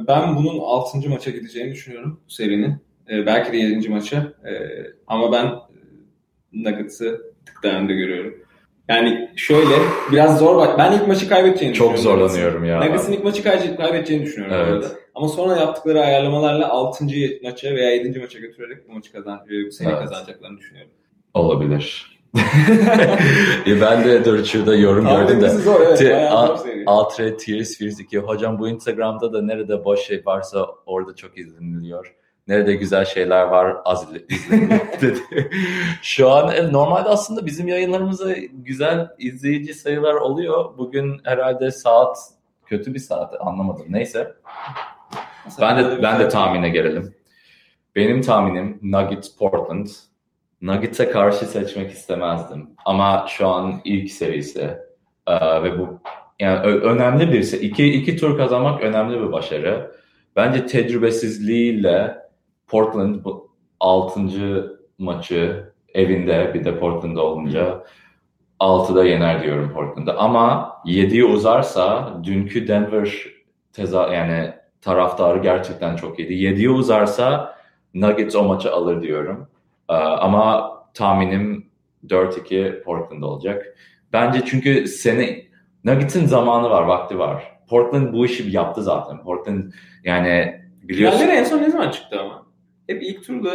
Ben bunun 6. maça gideceğini düşünüyorum bu serinin. Belki de 7. maça. ama ben Nuggets'ı tık daha önde görüyorum. Yani şöyle biraz zor bak. Ben ilk maçı kaybedeceğini Çok düşünüyorum. Çok zorlanıyorum ya. Nuggets'ın ilk maçı kaybedeceğini düşünüyorum evet. Ama sonra yaptıkları ayarlamalarla 6. maça veya 7. maça götürerek bu maçı kazan, bu seri evet. kazanacaklarını düşünüyorum. Olabilir. e ben de şurada yorum gördüm de. Zor, evet, bayağı a-. Altre Tears Fears 2. Hocam bu Instagram'da da nerede boş şey varsa orada çok izleniliyor. Nerede güzel şeyler var az dedi. Şu an e, normalde aslında bizim yayınlarımıza güzel izleyici sayılar oluyor. Bugün herhalde saat kötü bir saat anlamadım. Neyse. Ben de ben de tahmine gelelim. Benim tahminim Nuggets Portland. Nuggets'e karşı seçmek istemezdim. Ama şu an ilk serisi Ee, ve bu yani önemli bir iki iki tur kazanmak önemli bir başarı. Bence tecrübesizliğiyle Portland bu 6. maçı evinde bir de Portland'da olunca 6'da yener diyorum Portland'da. Ama 7'yi uzarsa dünkü Denver teza yani taraftarı gerçekten çok iyiydi. 7'yi uzarsa Nuggets o maçı alır diyorum. Ee, ama tahminim 4-2 Portland olacak. Bence çünkü sene Nuggets'in zamanı var, vakti var. Portland bu işi yaptı zaten. Portland yani biliyorsun. Finallere en son ne zaman çıktı ama? Hep ilk turda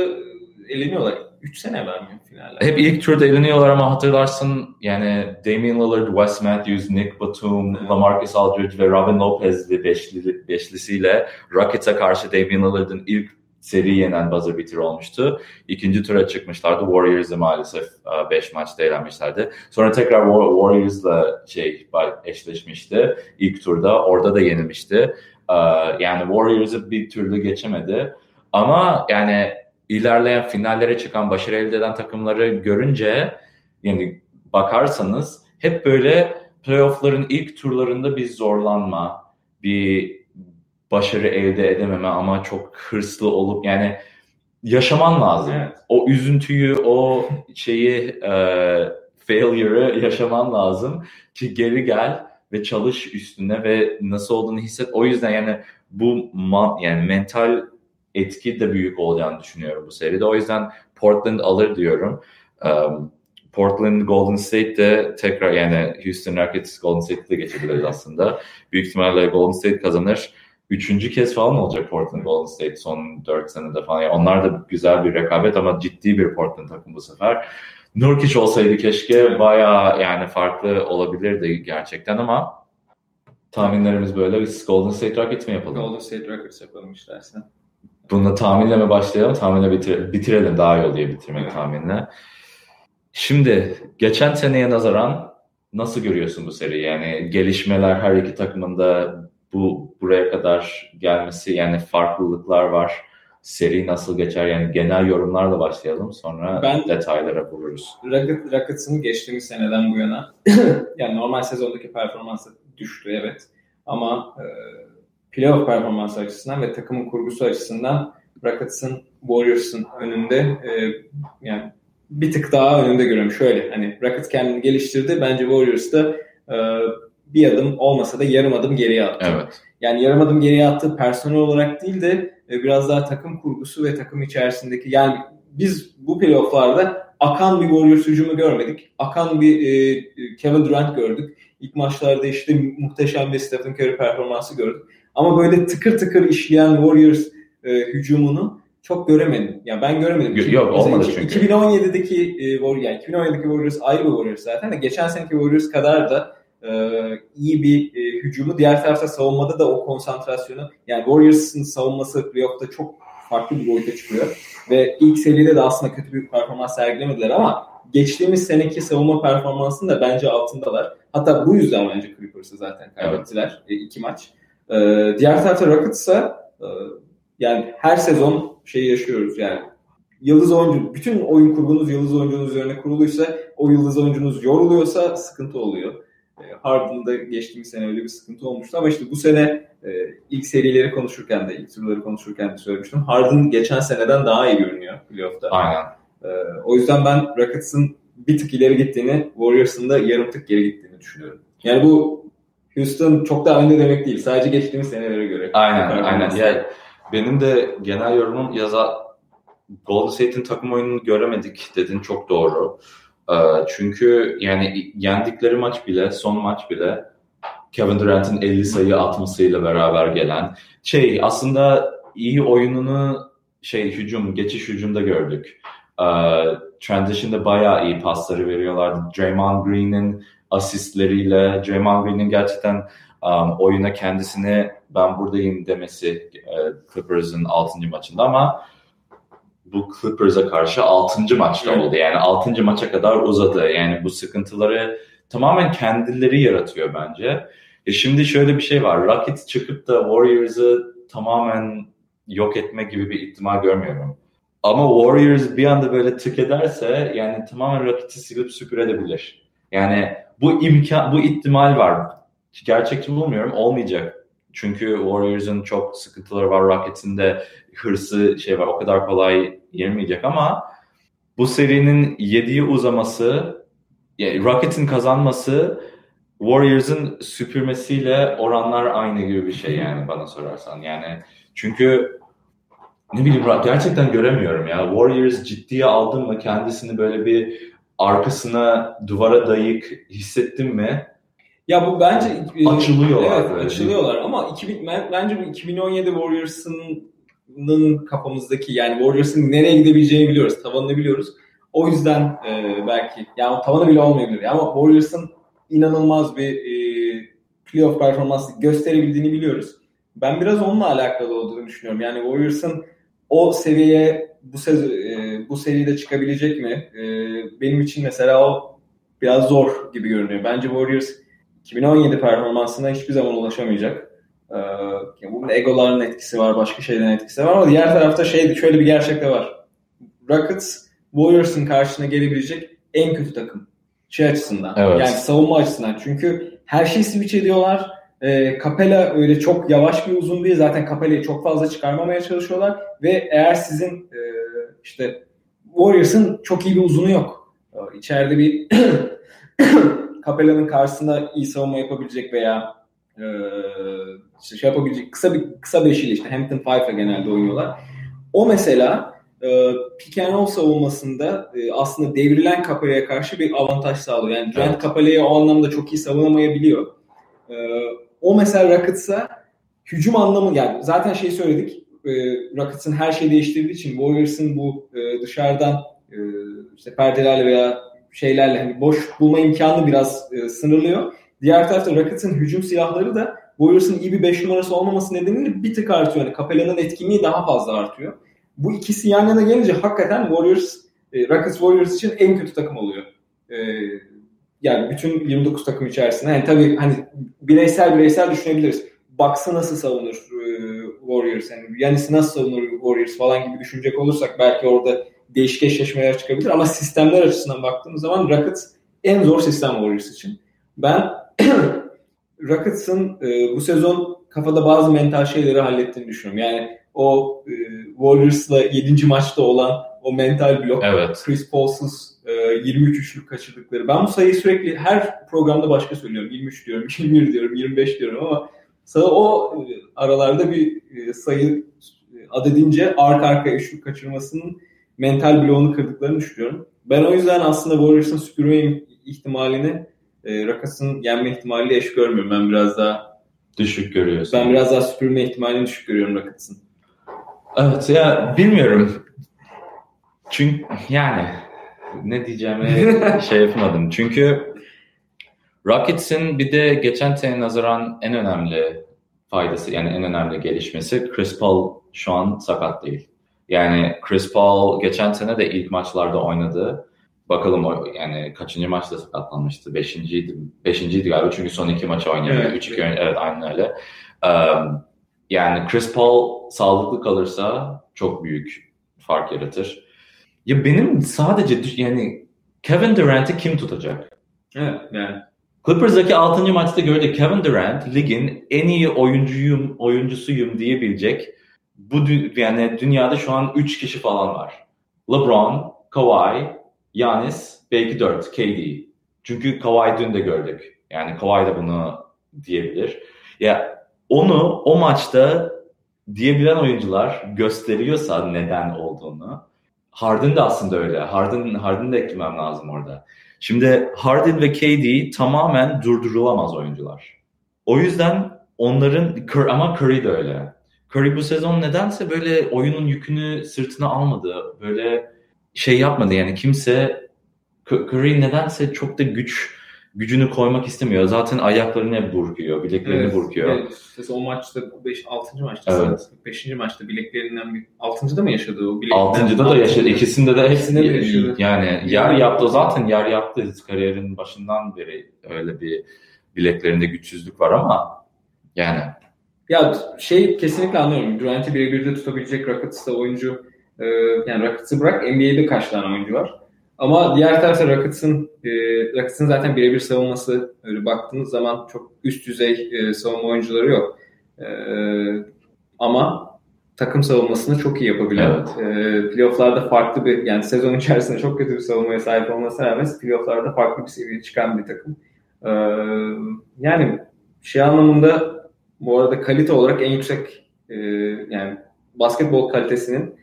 eleniyorlar. 3 sene vermiyor finaller. Hep ilk turda eleniyorlar ama hatırlarsın yani Damian Lillard, Wes Matthews, Nick Batum, Evet. LaMarcus Aldridge ve Robin Lopez'li beşli, beşlisiyle Rockets'a karşı Damian Lillard'ın ilk seri yenen buzzer beater olmuştu. İkinci tura çıkmışlardı. Warriors'ı maalesef 5 maçta elenmişlerdi. Sonra tekrar War- Warriors'la şey eşleşmişti ilk turda. Orada da yenilmişti. Ee, Yani Warriors'ı bir türlü geçemedi. Ama yani ilerleyen finallere çıkan, başarı elde eden takımları görünce yani bakarsanız hep böyle playoff'ların ilk turlarında bir zorlanma, bir başarı elde edememe ama çok hırslı olup yani yaşaman lazım. Evet. O üzüntüyü, o şeyi e, failure'ı yaşaman lazım ki geri gel ve çalış üstüne ve nasıl olduğunu hisset. O yüzden yani bu ma- yani mental etki de büyük olacağını düşünüyorum bu seride. O yüzden Portland alır diyorum. Um, Portland Golden State de tekrar yani Houston Rockets Golden State'de geçebiliriz aslında. Büyük ihtimalle Golden State kazanır. Üçüncü kez falan olacak Portland Golden State son dört senede falan. Yani onlar da güzel bir rekabet ama ciddi bir Portland takım bu sefer. Nurkic olsaydı keşke bayağı yani farklı olabilirdi gerçekten ama tahminlerimiz böyle. Biz Golden State Rockets mi yapalım? Golden State Rockets yapalım istersen. Bununla tahminle mi başlayalım? Tahminle bitir- bitirelim. Daha iyi oluyor bitirmek tahminle. Şimdi geçen seneye nazaran nasıl görüyorsun bu seriyi? Yani gelişmeler her iki takımında bu buraya kadar gelmesi yani farklılıklar var. Seri nasıl geçer? Yani genel yorumlarla başlayalım. Sonra Ben- detaylara vururuz. Rocket, Rockets'ın geçtiğimiz seneden bu yana yani normal sezondaki performansı düştü evet. Ama e, playoff performansı açısından ve takımın kurgusu açısından Rockets'ın Warriors'ın önünde e, yani bir tık daha önünde görüyorum. Şöyle hani Rockets kendini geliştirdi. Bence Warriors da e, bir adım olmasa da yarım adım geriye attı. Evet. Yani yarım adım geriye attığı personel olarak değil de e, biraz daha takım kurgusu ve takım içerisindeki yani biz bu playofflarda akan bir Warriors hücumu görmedik. Akan bir e, Kevin Durant gördük. İlk maçlarda işte muhteşem bir Stephen Curry performansı gördük. Ama böyle tıkır tıkır işleyen Warriors e, hücumunu çok göremedim. Yani ben göremedim. Yok, yok, olmadı çünkü. 2017'deki e, Warriors, yani 2017'deki Warriors ayrı bir Warriors zaten de geçen seneki Warriors kadar da e, iyi bir e, hücumu. Diğer tarafta savunmada da o konsantrasyonu yani Warriors'ın savunması playoff'ta çok farklı bir boyuta çıkıyor. Ve ilk seride de aslında kötü bir performans sergilemediler ama geçtiğimiz seneki savunma performansının da bence altındalar. Hatta bu yüzden bence Clippers'ı zaten kaybettiler e, iki maç. E, diğer tarafta Rockets'a e, yani her sezon şey yaşıyoruz yani yıldız oyuncu, bütün oyun kurgunuz yıldız oyuncunuz üzerine kuruluysa o yıldız oyuncunuz yoruluyorsa sıkıntı oluyor. E, Harden'da geçtiğimiz sene öyle bir sıkıntı olmuştu ama işte bu sene e, ilk serileri konuşurken de ilk turları konuşurken de söylemiştim. Harden geçen seneden daha iyi görünüyor playoff'ta. Aynen. E, o yüzden ben Rockets'ın bir tık ileri gittiğini, Warriors'ın da yarım tık geri gittiğini düşünüyorum. Yani bu Houston çok daha önde demek değil. Sadece geçtiğimiz senelere göre. Aynen, aynen. Yani benim de genel yorumum yaza Golden State'in takım oyununu göremedik dedin çok doğru. Ee, çünkü yani yendikleri maç bile, son maç bile Kevin Durant'in 50 sayı atmasıyla beraber gelen şey aslında iyi oyununu şey hücum, geçiş hücumda gördük. Ee, transition'da bayağı iyi pasları veriyorlardı. Draymond Green'in asistleriyle, Draymond Green'in gerçekten um, oyuna kendisini ben buradayım demesi e, Clippers'ın 6. maçında ama bu Clippers'a karşı 6. maçta oldu. Yani 6. maça kadar uzadı. Yani bu sıkıntıları tamamen kendileri yaratıyor bence. E şimdi şöyle bir şey var. Rockets çıkıp da Warriors'ı tamamen yok etme gibi bir ihtimal görmüyorum. Ama Warriors bir anda böyle tık ederse yani tamamen Rockets'i silip süpürebilir. Yani bu imkan, bu ihtimal var. Gerçekçi bulmuyorum. Olmayacak. Çünkü Warriors'ın çok sıkıntıları var. Rockets'in de hırsı şey var. O kadar kolay yermeyecek ama bu serinin 7'yi uzaması yani Rockets'in kazanması Warriors'ın süpürmesiyle oranlar aynı gibi bir şey yani bana sorarsan. Yani çünkü ne bileyim gerçekten göremiyorum ya. Warriors ciddiye aldın mı kendisini böyle bir arkasına duvara dayık hissettin mi? Ya bu bence e, açılıyorlar. Evet, böyle. açılıyorlar ama 2000, bence bu 2017 Warriors'ın kafamızdaki yani Warriors'ın nereye gidebileceğini biliyoruz, tavanını biliyoruz. O yüzden e, belki yani tavanı bile olmayabilir. Ama Warriors'ın inanılmaz bir e, playoff performansı gösterebildiğini biliyoruz. Ben biraz onunla alakalı olduğunu düşünüyorum. Yani Warriors'ın o seviyeye bu sez e, bu seride çıkabilecek mi? E, benim için mesela o biraz zor gibi görünüyor. Bence Warriors 2017 performansına hiçbir zaman ulaşamayacak. E, yani bunun egoların etkisi var, başka şeylerin etkisi var ama diğer tarafta şey şöyle bir gerçek de var. Rockets Warriors'ın karşısına gelebilecek en kötü takım. Şey açısından. Evet. Yani savunma açısından. Çünkü her şeyi switch ediyorlar. E, Capella öyle çok yavaş bir uzun değil. Zaten Capella'yı çok fazla çıkarmamaya çalışıyorlar. Ve eğer sizin e, işte Warriors'ın çok iyi bir uzunu yok. E, içeride bir Capella'nın karşısında iyi savunma yapabilecek veya e, şey yapabilecek kısa bir kısa beşili işte Hampton Five'la genelde oynuyorlar. O mesela e, pick and roll savunmasında e, aslında devrilen Capella'ya karşı bir avantaj sağlıyor. Yani evet. Capella'yı o anlamda çok iyi savunamayabiliyor. E, o mesela Rockets'a hücum anlamı yani zaten şey söyledik. E, Rockets'ın her şeyi değiştirdiği için Warriors'ın bu e, dışarıdan e, işte perdelerle veya şeylerle hani boş bulma imkanı biraz e, sınırlıyor. Diğer tarafta Rockets'ın hücum silahları da Warriors'ın iyi bir 5 numarası olmaması nedeniyle bir tık artıyor. Yani Capella'nın etkinliği daha fazla artıyor. Bu ikisi yan yana gelince hakikaten Warriors, e, Rockets Warriors için en kötü takım oluyor. E, yani bütün 29 takım içerisinde. Yani tabii hani bireysel bireysel düşünebiliriz. Bucks'ı nasıl savunur e, Warriors? Yani Yanis'i nasıl savunur Warriors falan gibi düşünecek olursak belki orada değişik eşleşmeler çıkabilir. Ama sistemler açısından baktığımız zaman Rockets en zor sistem Warriors için. Ben Rockets'ın e, bu sezon kafada bazı mental şeyleri hallettiğini düşünüyorum. Yani o e, Warriors'la 7. maçta olan o mental blok evet. Chris Paul'suz e, 23 üçlük kaçırdıkları. Ben bu sayıyı sürekli her programda başka söylüyorum. 23 diyorum, 21 diyorum, 25 diyorum ama sana o e, aralarda bir e, sayı e, adedince arka arka üçlük kaçırmasının mental bloğunu kırdıklarını düşünüyorum. Ben o yüzden aslında Warriors'ın süpürme ihtimalini e, Rakas'ın yenme ihtimaliyle eş görmüyorum. Ben biraz daha düşük görüyorsun. Ben biraz daha süpürme ihtimalini düşük görüyorum Rakas'ın. Evet ya bilmiyorum. Çünkü yani ne diyeceğimi şey yapamadım. Çünkü Rockets'in bir de geçen sene nazaran en önemli faydası yani en önemli gelişmesi Chris Paul şu an sakat değil. Yani Chris Paul geçen sene de ilk maçlarda oynadı. Bakalım o yani kaçıncı maçta sakatlanmıştı? Beşinciydi, beşinciydi galiba çünkü son iki maçı oynadı. Evet. Üç iki evet aynen öyle. Um, yani Chris Paul sağlıklı kalırsa çok büyük fark yaratır. Ya benim sadece yani Kevin Durant'i kim tutacak? Evet yani. Clippers'daki 6. maçta gördük Kevin Durant ligin en iyi oyuncuyum, oyuncusuyum diyebilecek bu yani dünyada şu an 3 kişi falan var. LeBron, Kawhi, Yanis, belki 4, KD. Çünkü Kawhi dün de gördük. Yani Kawhi da bunu diyebilir. Ya onu o maçta diyebilen oyuncular gösteriyorsa neden olduğunu Harden de aslında öyle. Harden, Harden de eklemem lazım orada. Şimdi Harden ve KD tamamen durdurulamaz oyuncular. O yüzden onların ama Curry de öyle. Curry bu sezon nedense böyle oyunun yükünü sırtına almadı. Böyle şey yapmadı yani kimse Curry nedense çok da güç gücünü koymak istemiyor. Zaten ayaklarını burkuyor, bileklerini evet, burkuyor. Evet, o maçta 5 6. maçta evet. 5. maçta bileklerinden bir 6. da mı yaşadı o? 6. da da yaşadı. İkisinde de hepsinde de yaşadı. Yani yer yaptı zaten yer yaptı kariyerin başından beri öyle bir bileklerinde güçsüzlük var ama yani ya şey kesinlikle anlıyorum. Durant'i birebir de tutabilecek Rockets'ta oyuncu e, yani Rockets'ı bırak NBA'de kaç tane oyuncu var. Ama diğer tarafta Rockets'ın e, Rockets'ın zaten birebir savunması öyle baktığınız zaman çok üst düzey e, savunma oyuncuları yok. E, ama takım savunmasını çok iyi yapabilen, evet. e, playofflarda farklı bir yani sezon içerisinde çok kötü bir savunmaya sahip olmasına rağmen playofflarda farklı bir seviyeye çıkan bir takım. E, yani şey anlamında bu arada kalite olarak en yüksek e, yani basketbol kalitesinin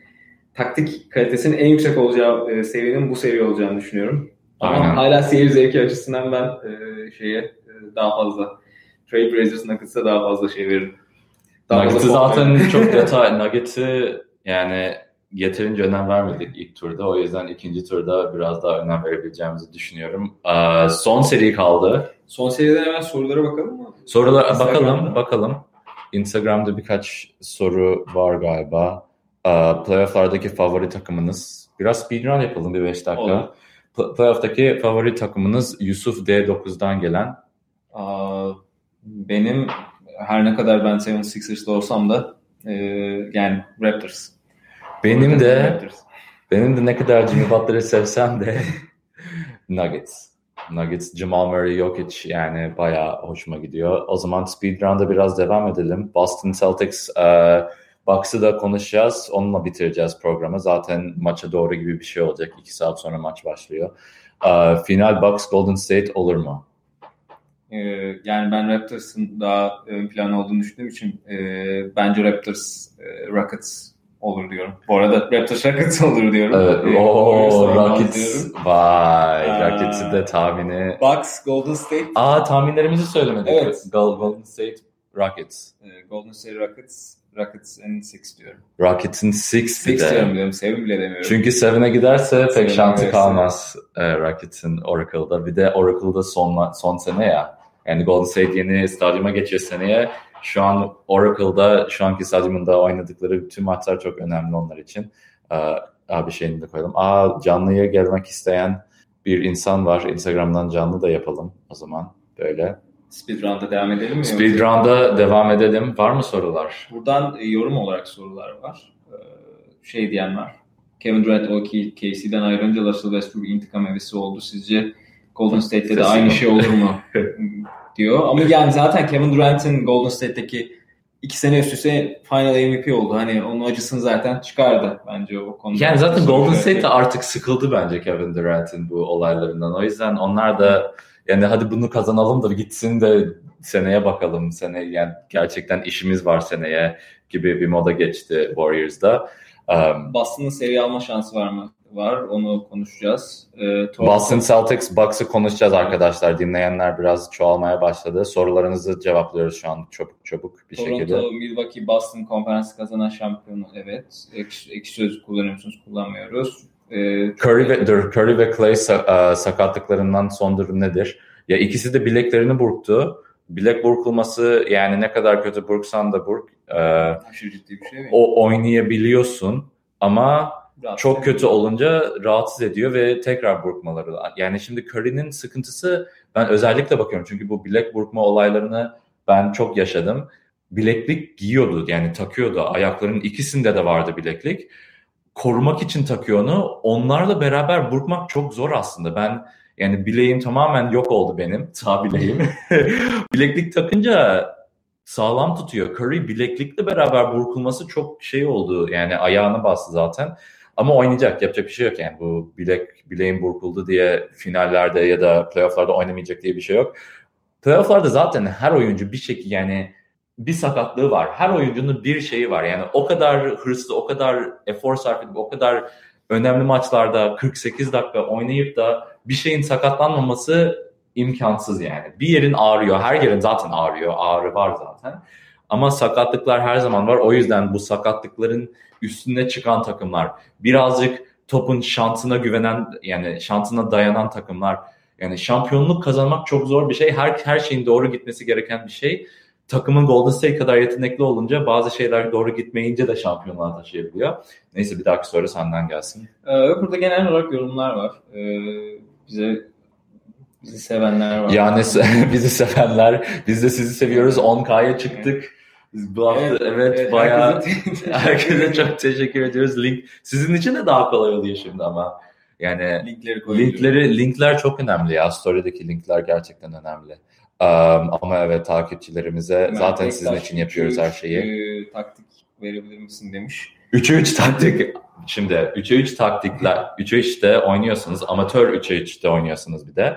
taktik kalitesinin en yüksek olacağı e, seviyenin bu seviye olacağını düşünüyorum. Ama Aynen. hala seyir zevki açısından ben e, şeye e, daha fazla Trey Blazers Nuggets'a daha fazla şey veririm. Nuggets'ı zaten çok detay. Nuggets'ı yani yeterince önem vermedik ilk turda. O yüzden ikinci turda biraz daha önem verebileceğimizi düşünüyorum. Ee, son seri kaldı. Son seriden hemen sorulara bakalım mı? Sorulara bakalım, bakalım. Instagram'da birkaç soru var galiba. Ee, playoff'lardaki favori takımınız. Biraz speedrun yapalım bir 5 dakika. Olur. Playoff'taki favori takımınız Yusuf D9'dan gelen. benim her ne kadar ben 76ers'da olsam da e, yani Raptors. Benim de Raptors. benim de ne kadar Jimmy Butler'ı sevsem de Nuggets. Nuggets, Jamal Murray, Jokic yani bayağı hoşuma gidiyor. O zaman speedrun'da biraz devam edelim. Boston Celtics e, Bucks'ı da konuşacağız. Onunla bitireceğiz programı. Zaten maça doğru gibi bir şey olacak. İki saat sonra maç başlıyor. E, final Bucks Golden State olur mu? E, yani ben Raptors'ın daha ön plan olduğunu düşündüğüm için e, bence Raptors e, Rockets olur diyorum. Bu arada Raptors Rockets olur diyorum. Evet. Ee, Oo, Rockets. Vay. Rockets'i de tahmini. Bucks, Golden State. Aa tahminlerimizi söylemedik. Evet. Golden State Rockets. Ee, Golden State Rockets. Rockets in 6 diyorum. Rockets'in 6 bir de. diyorum diyorum. 7 bile demiyorum. Çünkü 7'e giderse pek şansı kalmaz e, Rockets'in Oracle'da. Bir de Oracle'da son, son sene ya. Yani Golden State yeni stadyuma geçiyor seneye şu an Oracle'da şu anki stadyumunda oynadıkları tüm maçlar çok önemli onlar için. Ee, abi şeyini de koyalım. Aa canlıya gelmek isteyen bir insan var. Instagram'dan canlı da yapalım o zaman böyle. Speedrun'da devam edelim mi? Speedrun'da devam edelim. Var mı sorular? Buradan e, yorum olarak sorular var. Ee, şey diyen var. Kevin Durant o KC'den ayrılınca Russell Westbrook intikam hevesi oldu. Sizce Golden State'te de aynı şey olur mu? diyor. Ama yani zaten Kevin Durant'in Golden State'deki iki sene üst üste final MVP oldu. Hani onun acısını zaten çıkardı bence o konuda. Yani zaten Golden State de artık sıkıldı bence Kevin Durant'in bu olaylarından. O yüzden onlar da yani hadi bunu kazanalım da gitsin de seneye bakalım. Sene yani gerçekten işimiz var seneye gibi bir moda geçti Warriors'da. Um, Boston'ın seri alma şansı var mı? var. Onu konuşacağız. Ee, Boston Celtics Bucks'ı konuşacağız arkadaşlar. Dinleyenler biraz çoğalmaya başladı. Sorularınızı cevaplıyoruz şu an çabuk çabuk bir Toronto, şekilde. Toronto, Milwaukee, Boston konferansı kazanan şampiyonu evet. Ekşi, ekşi sözlük kullanıyor musunuz? Kullanmıyoruz. Ee, Curry, ve, dur, Curry ve Clay e, sakatlıklarından son durum nedir? Ya ikisi de bileklerini burktu. Bilek burkulması yani ne kadar kötü burksan da burk. E, Aşırı ciddi bir şey mi? O oynayabiliyorsun ama rahatsız çok kötü olunca rahatsız ediyor ve tekrar burkmaları. Yani şimdi Curry'nin sıkıntısı ben özellikle bakıyorum çünkü bu bilek burkma olaylarını ben çok yaşadım. Bileklik giyiyordu yani takıyordu. Ayaklarının ikisinde de vardı bileklik. Korumak için takıyor onu. Onlarla beraber burkmak çok zor aslında. Ben yani bileğim tamamen yok oldu benim. Sağ bileğim. bileklik takınca sağlam tutuyor. Curry bileklikle beraber burkulması çok şey oldu. Yani ayağını bastı zaten. Ama oynayacak. Yapacak bir şey yok yani. Bu bilek bileğin burkuldu diye finallerde ya da playofflarda oynamayacak diye bir şey yok. Playofflarda zaten her oyuncu bir şekilde yani bir sakatlığı var. Her oyuncunun bir şeyi var. Yani o kadar hırslı, o kadar efor sarf edip, o kadar önemli maçlarda 48 dakika oynayıp da bir şeyin sakatlanmaması imkansız yani. Bir yerin ağrıyor. Her yerin zaten ağrıyor. Ağrı var zaten. Ama sakatlıklar her zaman var. O yüzden bu sakatlıkların üstüne çıkan takımlar birazcık topun şansına güvenen yani şansına dayanan takımlar. Yani şampiyonluk kazanmak çok zor bir şey. Her her şeyin doğru gitmesi gereken bir şey. Takımın Golden State kadar yetenekli olunca bazı şeyler doğru gitmeyince de şampiyonluğa taşıyabiliyor. Neyse bir dahaki soru senden gelsin. Ee, burada genel olarak yorumlar var. Ee, bize bizi sevenler var. Yani bizi sevenler, biz de sizi seviyoruz. 10K'ya çıktık. Bu hafta evet, evet, evet bayağı herkese, herkese çok teşekkür ediyoruz. Link sizin için de daha kolay oluyor şimdi ama. Yani linkleri linkleri linkler çok önemli ya. Story'deki linkler gerçekten önemli. Um, ama evet takipçilerimize ben zaten sizin için yapıyoruz her şeyi. E, taktik verebilir misin demiş. 3'e 3 taktik. Şimdi 3'e 3 taktikler. 3'e 3'te oynuyorsunuz. Amatör 3'e 3'te oynuyorsunuz bir de.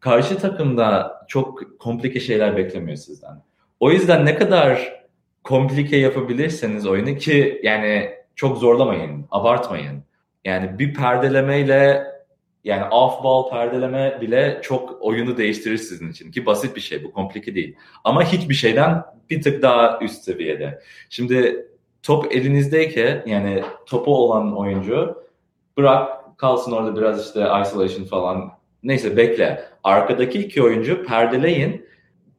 Karşı takımda çok komplike şeyler beklemiyor sizden. O yüzden ne kadar komplike yapabilirseniz oyunu ki yani çok zorlamayın, abartmayın. Yani bir perdelemeyle yani off ball perdeleme bile çok oyunu değiştirir sizin için ki basit bir şey bu komplike değil. Ama hiçbir şeyden bir tık daha üst seviyede. Şimdi top elinizdeyken yani topu olan oyuncu bırak kalsın orada biraz işte isolation falan neyse bekle. Arkadaki iki oyuncu perdeleyin.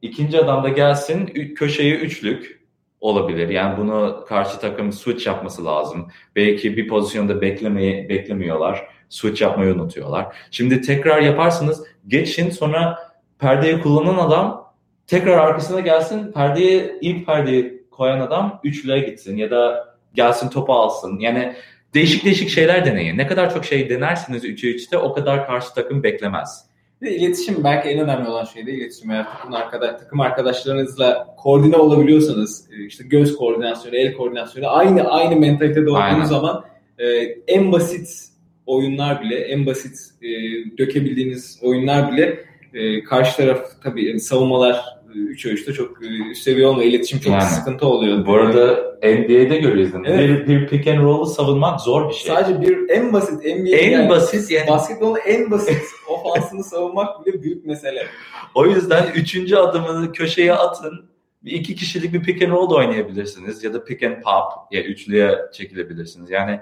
İkinci adam da gelsin köşeyi üçlük olabilir. Yani bunu karşı takım switch yapması lazım. Belki bir pozisyonda beklemeyi beklemiyorlar. Switch yapmayı unutuyorlar. Şimdi tekrar yaparsınız. Geçin sonra perdeyi kullanan adam tekrar arkasına gelsin. Perdeyi ilk perdeyi koyan adam üçlüye gitsin ya da gelsin topu alsın. Yani değişik değişik şeyler deneyin. Ne kadar çok şey denersiniz 3'e 3'te o kadar karşı takım beklemez. Bir de iletişim belki en önemli olan şey de iletişim. Eğer takım, arkadaş, takım arkadaşlarınızla koordine olabiliyorsanız, e, işte göz koordinasyonu, el koordinasyonu aynı aynı mentalitede olduğunuz zaman e, en basit oyunlar bile, en basit e, dökebildiğiniz oyunlar bile e, karşı taraf tabii yani savunmalar 3 3'te çok e, üst seviye olmuyor. İletişim çok yani, sıkıntı oluyor. Bu arada NBA'de görüyorsun. Evet. Bir, bir pick and roll'u savunmak zor bir şey. Sadece bir en basit NBA en yani, basit yani basketbolun en basit ofansını savunmak bile büyük mesele. O yüzden üçüncü adımını köşeye atın. Bir iki kişilik bir pick and roll da oynayabilirsiniz ya da pick and pop ya üçlüye çekilebilirsiniz. Yani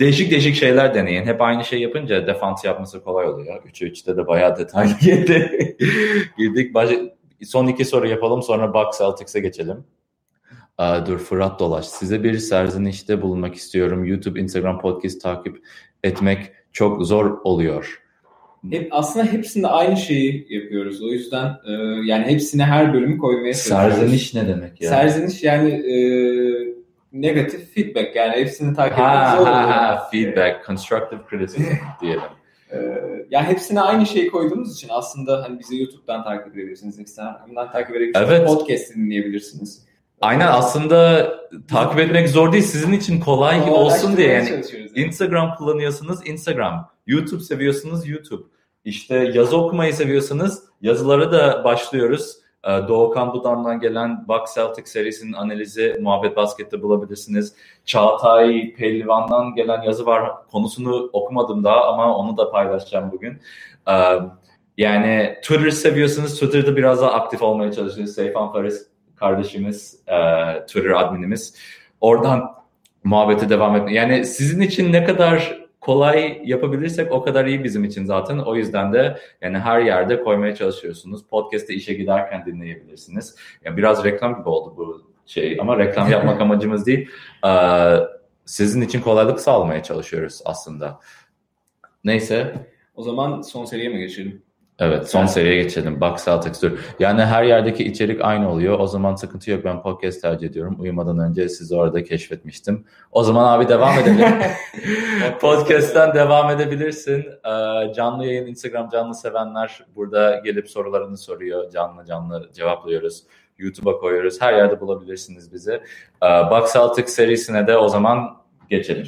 değişik değişik şeyler deneyin. Hep aynı şey yapınca defans yapması kolay oluyor. 3'e 3'te de bayağı detaylı girdi. girdik. Baş, son iki soru yapalım sonra Bucks Celtics'e geçelim. Aa, dur Fırat Dolaş. Size bir serzenişte bulunmak istiyorum. YouTube, Instagram, podcast takip etmek çok zor oluyor. Hep, aslında hepsinde aynı şeyi yapıyoruz. O yüzden e, yani hepsine her bölümü koymaya çalışıyoruz. Serzeniş ne demek ya? Serzeniş yani e, negatif feedback yani hepsini takip zor oluyor. Ha, feedback, constructive criticism diyelim. Ee, ya hepsine aynı şeyi koyduğumuz için aslında hani bizi YouTube'dan takip edebilirsiniz, Instagram'dan takip edebilirsiniz, evet. podcast dinleyebilirsiniz. Aynen aslında takip etmek zor değil. Sizin için kolay Ama olsun diye yani. Instagram kullanıyorsunuz Instagram. YouTube seviyorsunuz YouTube. İşte yazı okumayı seviyorsanız yazıları da başlıyoruz. Ee, Doğukan Budan'dan gelen Buck Celtic serisinin analizi Muhabbet Basket'te bulabilirsiniz. Çağatay Pehlivan'dan gelen yazı var. Konusunu okumadım daha ama onu da paylaşacağım bugün. Ee, yani Twitter seviyorsanız Twitter'da biraz daha aktif olmaya çalışıyoruz. Seyfan Faris kardeşimiz, e, Twitter adminimiz. Oradan muhabbete devam etmek. Yani sizin için ne kadar kolay yapabilirsek o kadar iyi bizim için zaten. O yüzden de yani her yerde koymaya çalışıyorsunuz. Podcast'te işe giderken dinleyebilirsiniz. Yani biraz reklam gibi oldu bu şey ama reklam yapmak amacımız değil. Ee, sizin için kolaylık sağlamaya çalışıyoruz aslında. Neyse. O zaman son seriye mi geçelim? Evet son seriye geçelim. Box Celtics Tour. Yani her yerdeki içerik aynı oluyor. O zaman sıkıntı yok. Ben podcast tercih ediyorum. Uyumadan önce sizi orada keşfetmiştim. O zaman abi devam edelim. Podcast'ten devam edebilirsin. Ee, canlı yayın Instagram canlı sevenler burada gelip sorularını soruyor. Canlı canlı cevaplıyoruz. YouTube'a koyuyoruz. Her yerde bulabilirsiniz bizi. Ee, Box Celtics serisine de o zaman geçelim.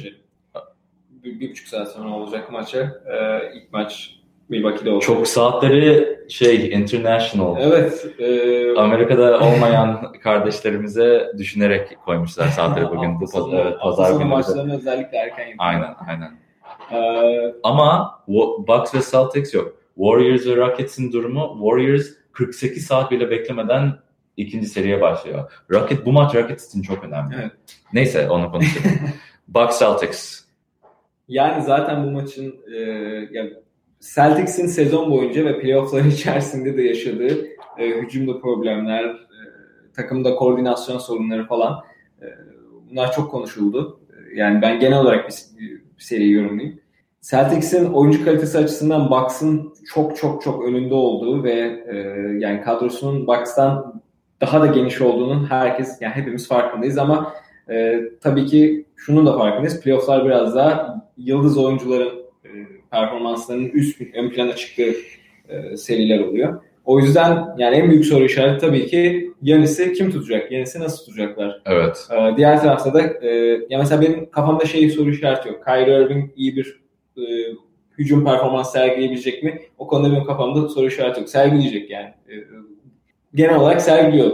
Bir, bir buçuk saat sonra olacak maçı. Ee, ilk maç Milwaukee'de oldu. Çok saatleri şey international. Evet. E... Amerika'da olmayan kardeşlerimize düşünerek koymuşlar saatleri bugün bu sonu, evet, pazar günü. maçlarını özellikle erken yapıyorlar. Aynen aynen. Ee... Ama Bucks ve Celtics yok. Warriors ve Rockets'in durumu Warriors 48 saat bile beklemeden ikinci seriye başlıyor. Rocket bu maç Rockets için çok önemli. Evet. Neyse onu konuşalım. Bucks Celtics Yani zaten bu maçın e, yani Celtics'in sezon boyunca ve playofflar içerisinde de yaşadığı e, hücumda problemler, e, takımda koordinasyon sorunları falan e, bunlar çok konuşuldu. E, yani ben genel olarak bir, bir seri yorumlayayım. Celtics'in oyuncu kalitesi açısından Bucks'ın çok çok çok önünde olduğu ve e, yani kadrosunun Bucks'tan daha da geniş olduğunun herkes yani hepimiz farkındayız ama e, tabii ki şunun da farkındayız. Playoff'lar biraz daha yıldız oyuncuların performanslarının üst ön plana çıktığı e, seriler oluyor. O yüzden yani en büyük soru işareti tabii ki Yanis'i kim tutacak? Yanis'i nasıl tutacaklar? Evet. Ee, diğer tarafta da e, ya mesela benim kafamda şey soru işareti yok. Kyrie Irving iyi bir e, hücum performans sergileyebilecek mi? O konuda benim kafamda soru işareti yok. Sergileyecek yani. E, genel olarak sergiliyor.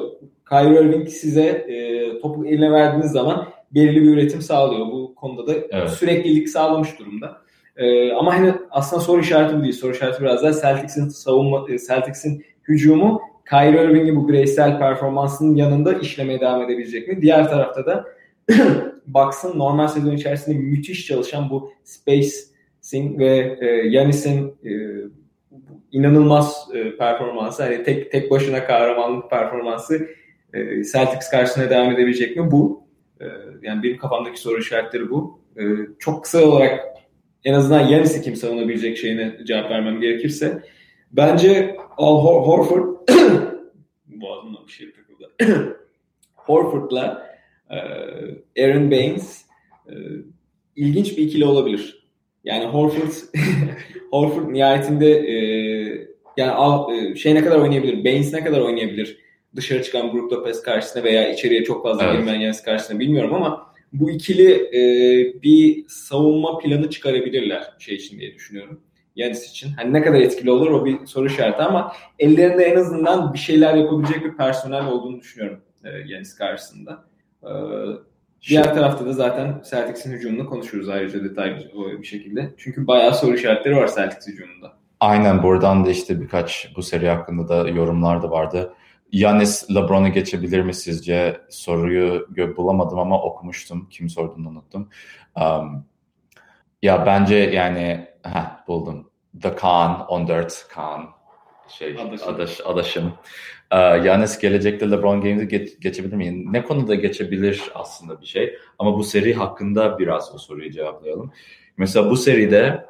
Kyrie Irving size e, topu eline verdiğiniz zaman belirli bir üretim sağlıyor. Bu konuda da evet. süreklilik sağlamış durumda. E, ama hani aslında soru işareti bu değil. Soru işareti biraz daha Celtics'in savunma, e, Celtics'in hücumu Kyrie Irving'in bu bireysel performansının yanında işlemeye devam edebilecek mi? Diğer tarafta da Bucks'ın normal sezon içerisinde müthiş çalışan bu spacing ve e, Yanis'in e, inanılmaz e, performansı, hani tek tek başına kahramanlık performansı e, Celtics karşısına devam edebilecek mi? Bu. E, yani benim kafamdaki soru işaretleri bu. E, çok kısa olarak en azından Yanis'i kim savunabilecek şeyine cevap vermem gerekirse bence Al Hor Horford boğazımdan bir şey takıldı. Horford'la e, Aaron Baines e, ilginç bir ikili olabilir. Yani Horford Horford nihayetinde e, yani al, e, şey ne kadar oynayabilir, Baines ne kadar oynayabilir dışarı çıkan Brook Lopez karşısında veya içeriye çok fazla evet. girmeyen Yanis karşısında bilmiyorum ama bu ikili e, bir savunma planı çıkarabilirler şey için diye düşünüyorum. Yanis için. Hani ne kadar etkili olur o bir soru işareti ama ellerinde en azından bir şeyler yapabilecek bir personel olduğunu düşünüyorum e, Yanis karşısında. E, diğer tarafta da zaten Celtics'in hücumunu konuşuruz ayrıca detaylı bir şekilde. Çünkü bayağı soru işaretleri var Celtics hücumunda. Aynen buradan da işte birkaç bu seri hakkında da yorumlar da vardı. Yanis LeBron'u geçebilir mi sizce? Soruyu bulamadım ama okumuştum. Kim sorduğunu unuttum. Um, ya bence yani ha buldum. The Khan 14 Khan şey adaşım. Adaş, adaşım. Ee, Yanis gelecekte LeBron James'i geç, geçebilir mi? Ne konuda geçebilir aslında bir şey. Ama bu seri hakkında biraz o soruyu cevaplayalım. Mesela bu seride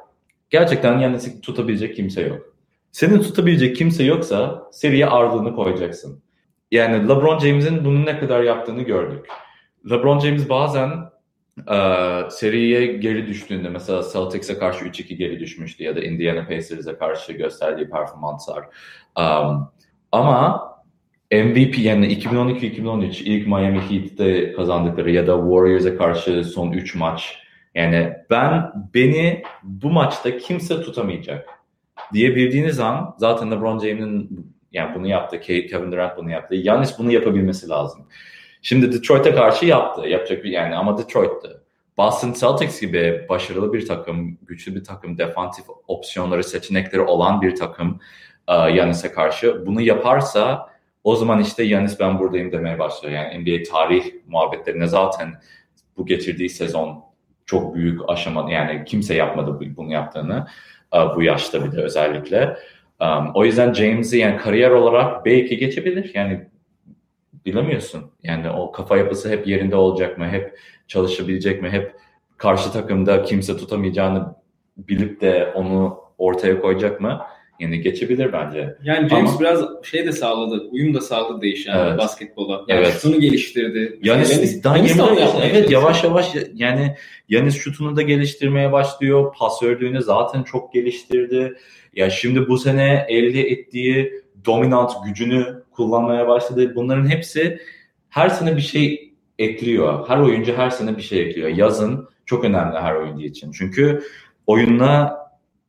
gerçekten Yanis'i tutabilecek kimse yok. Senin tutabilecek kimse yoksa seriye ağırlığını koyacaksın. Yani LeBron James'in bunu ne kadar yaptığını gördük. LeBron James bazen e, seriye geri düştüğünde mesela Celtics'e karşı 3-2 geri düşmüştü ya da Indiana Pacers'e karşı gösterdiği performanslar. Um, ama MVP yani 2012-2013 ilk Miami Heat'te kazandıkları ya da Warriors'a karşı son 3 maç yani ben beni bu maçta kimse tutamayacak diyebildiğiniz an zaten LeBron James'in yani bunu yaptı, Kevin Durant bunu yaptı. Yanis bunu yapabilmesi lazım. Şimdi Detroit'e karşı yaptı. Yapacak bir yani ama Detroit'ti. Boston Celtics gibi başarılı bir takım, güçlü bir takım, defansif opsiyonları, seçenekleri olan bir takım e, Yanis'e karşı bunu yaparsa o zaman işte Yanis ben buradayım demeye başlıyor. Yani NBA tarih muhabbetlerine zaten bu getirdiği sezon çok büyük aşama yani kimse yapmadı bunu yaptığını e, bu yaşta bir de özellikle. O yüzden James'i yani kariyer olarak belki geçebilir. Yani bilemiyorsun. Yani o kafa yapısı hep yerinde olacak mı? Hep çalışabilecek mi? Hep karşı takımda kimse tutamayacağını bilip de onu ortaya koyacak mı? Yani geçebilir bence. Yani James Ama, biraz şey de sağladı, uyum da sağladı değişen evet. basketbola. Yani evet. şutunu geliştirdi. Yani daha Yanis evet yavaş yavaş yani Yanis şutunu da geliştirmeye başlıyor. Pasörlüğünü zaten çok geliştirdi. Ya şimdi bu sene elde ettiği dominant gücünü kullanmaya başladı. Bunların hepsi her sene bir şey ekliyor. Her oyuncu her sene bir şey ekliyor. Yazın çok önemli her oyuncu için. Çünkü oyununa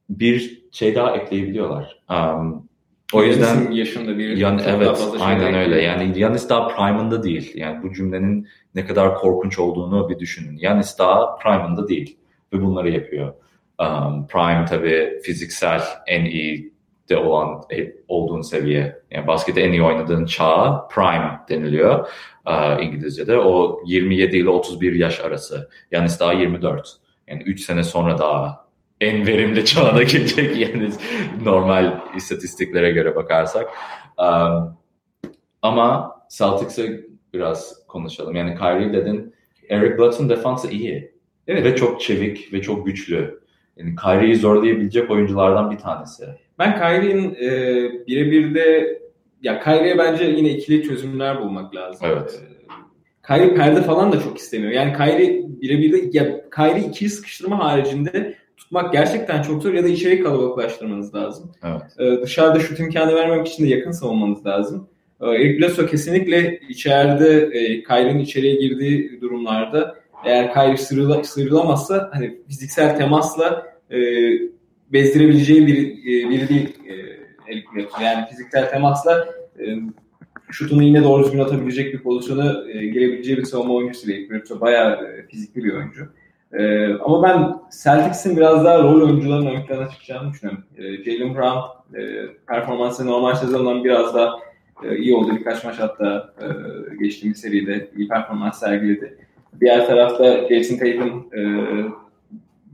bir şey daha ekleyebiliyorlar. Um, o yüzden yaşında bir yan, evet şey aynen öyle. Yani Yanis daha prime'ında değil. Yani bu cümlenin ne kadar korkunç olduğunu bir düşünün. Yanis daha prime'ında değil ve bunları yapıyor. Um, prime tabii fiziksel en iyi de olan e, olduğun seviye. Yani baskette en iyi oynadığın çağa prime deniliyor uh, İngilizce'de. O 27 ile 31 yaş arası. Yani daha 24. Yani 3 sene sonra daha en verimli çağına gelecek yani normal istatistiklere göre bakarsak. Um, ama Celtics'e biraz konuşalım. Yani Kyrie dedin, Eric Bledsoe'un defansı iyi. Evet. Ve çok çevik ve çok güçlü. Yani Kyrie'yi zorlayabilecek oyunculardan bir tanesi. Ben Kyrie'nin e, birebir de ya Kyrie'ye bence yine ikili çözümler bulmak lazım. Evet. E, Kyrie perde falan da çok istemiyor. Yani Kyrie birebir de ya Kyrie ikili sıkıştırma haricinde tutmak gerçekten çok zor ya da içeri kalabalıklaştırmanız lazım. Evet. Ee, dışarıda şut imkanı vermemek için de yakın savunmanız lazım. Ee, Eric Bledsoe kesinlikle içeride e, Kyrie'nin içeriye girdiği durumlarda eğer Kyrie sıyrıla, sıyrılamazsa hani fiziksel temasla e, bezdirebileceği bir, e, biri değil e, Eric Bledsoe. Yani fiziksel temasla e, şutunu yine doğru düzgün atabilecek bir pozisyona e, girebileceği bir savunma oyuncusu değil. Bledsoe bayağı e, fizikli bir oyuncu. Ee, ama ben Celtics'in biraz daha rol oyuncularının ön plana çıkacağını düşünüyorum. Ee, Jalen Brown e, performansı normal sezondan biraz daha e, iyi oldu. Birkaç maç hatta e, geçtiğimiz seride iyi performans sergiledi. Diğer tarafta Jason Tatum e,